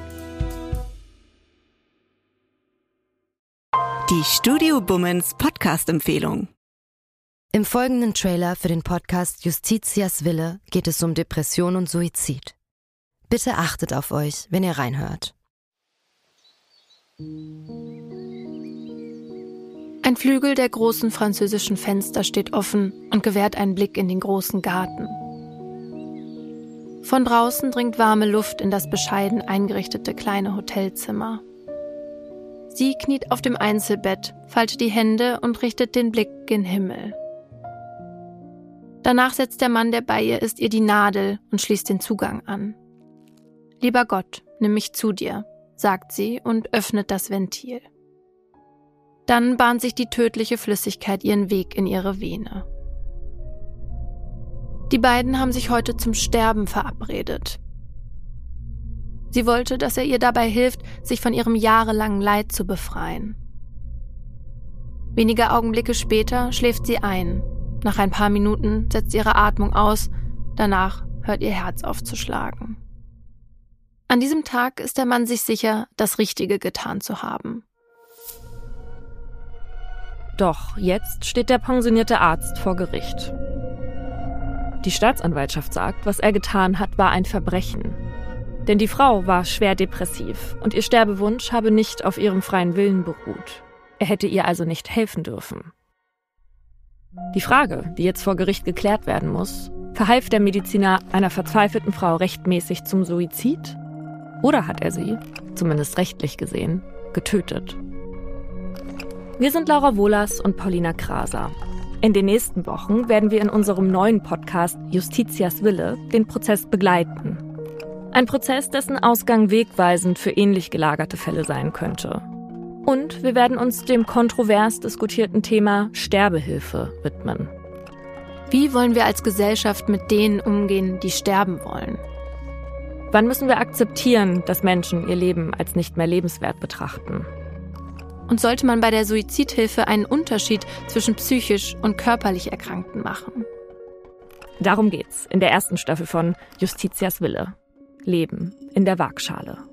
Speaker 5: Die Studio Bummens Podcast-Empfehlung.
Speaker 6: Im folgenden Trailer für den Podcast Justitias Wille geht es um Depression und Suizid. Bitte achtet auf euch, wenn ihr reinhört.
Speaker 7: Ein Flügel der großen französischen Fenster steht offen und gewährt einen Blick in den großen Garten. Von draußen dringt warme Luft in das bescheiden eingerichtete kleine Hotelzimmer. Sie kniet auf dem Einzelbett, faltet die Hände und richtet den Blick gen Himmel. Danach setzt der Mann, der bei ihr ist, ihr die Nadel und schließt den Zugang an. Lieber Gott, nimm mich zu dir, sagt sie und öffnet das Ventil. Dann bahnt sich die tödliche Flüssigkeit ihren Weg in ihre Vene. Die beiden haben sich heute zum Sterben verabredet. Sie wollte, dass er ihr dabei hilft, sich von ihrem jahrelangen Leid zu befreien. Wenige Augenblicke später schläft sie ein. Nach ein paar Minuten setzt ihre Atmung aus, danach hört ihr Herz aufzuschlagen. An diesem Tag ist der Mann sich sicher, das Richtige getan zu haben.
Speaker 8: Doch jetzt steht der pensionierte Arzt vor Gericht. Die Staatsanwaltschaft sagt, was er getan hat, war ein Verbrechen. Denn die Frau war schwer depressiv und ihr Sterbewunsch habe nicht auf ihrem freien Willen beruht. Er hätte ihr also nicht helfen dürfen. Die Frage, die jetzt vor Gericht geklärt werden muss, verhalf der Mediziner einer verzweifelten Frau rechtmäßig zum Suizid? Oder hat er sie, zumindest rechtlich gesehen, getötet? Wir sind Laura Wohlers und Paulina Kraser. In den nächsten Wochen werden wir in unserem neuen Podcast Justitias Wille den Prozess begleiten. Ein Prozess, dessen Ausgang wegweisend für ähnlich gelagerte Fälle sein könnte. Und wir werden uns dem kontrovers diskutierten Thema Sterbehilfe widmen.
Speaker 7: Wie wollen wir als Gesellschaft mit denen umgehen, die sterben wollen?
Speaker 8: Wann müssen wir akzeptieren, dass Menschen ihr Leben als nicht mehr lebenswert betrachten?
Speaker 7: Und sollte man bei der Suizidhilfe einen Unterschied zwischen psychisch und körperlich Erkrankten machen?
Speaker 8: Darum geht's in der ersten Staffel von Justitias Wille. Leben in der Waagschale.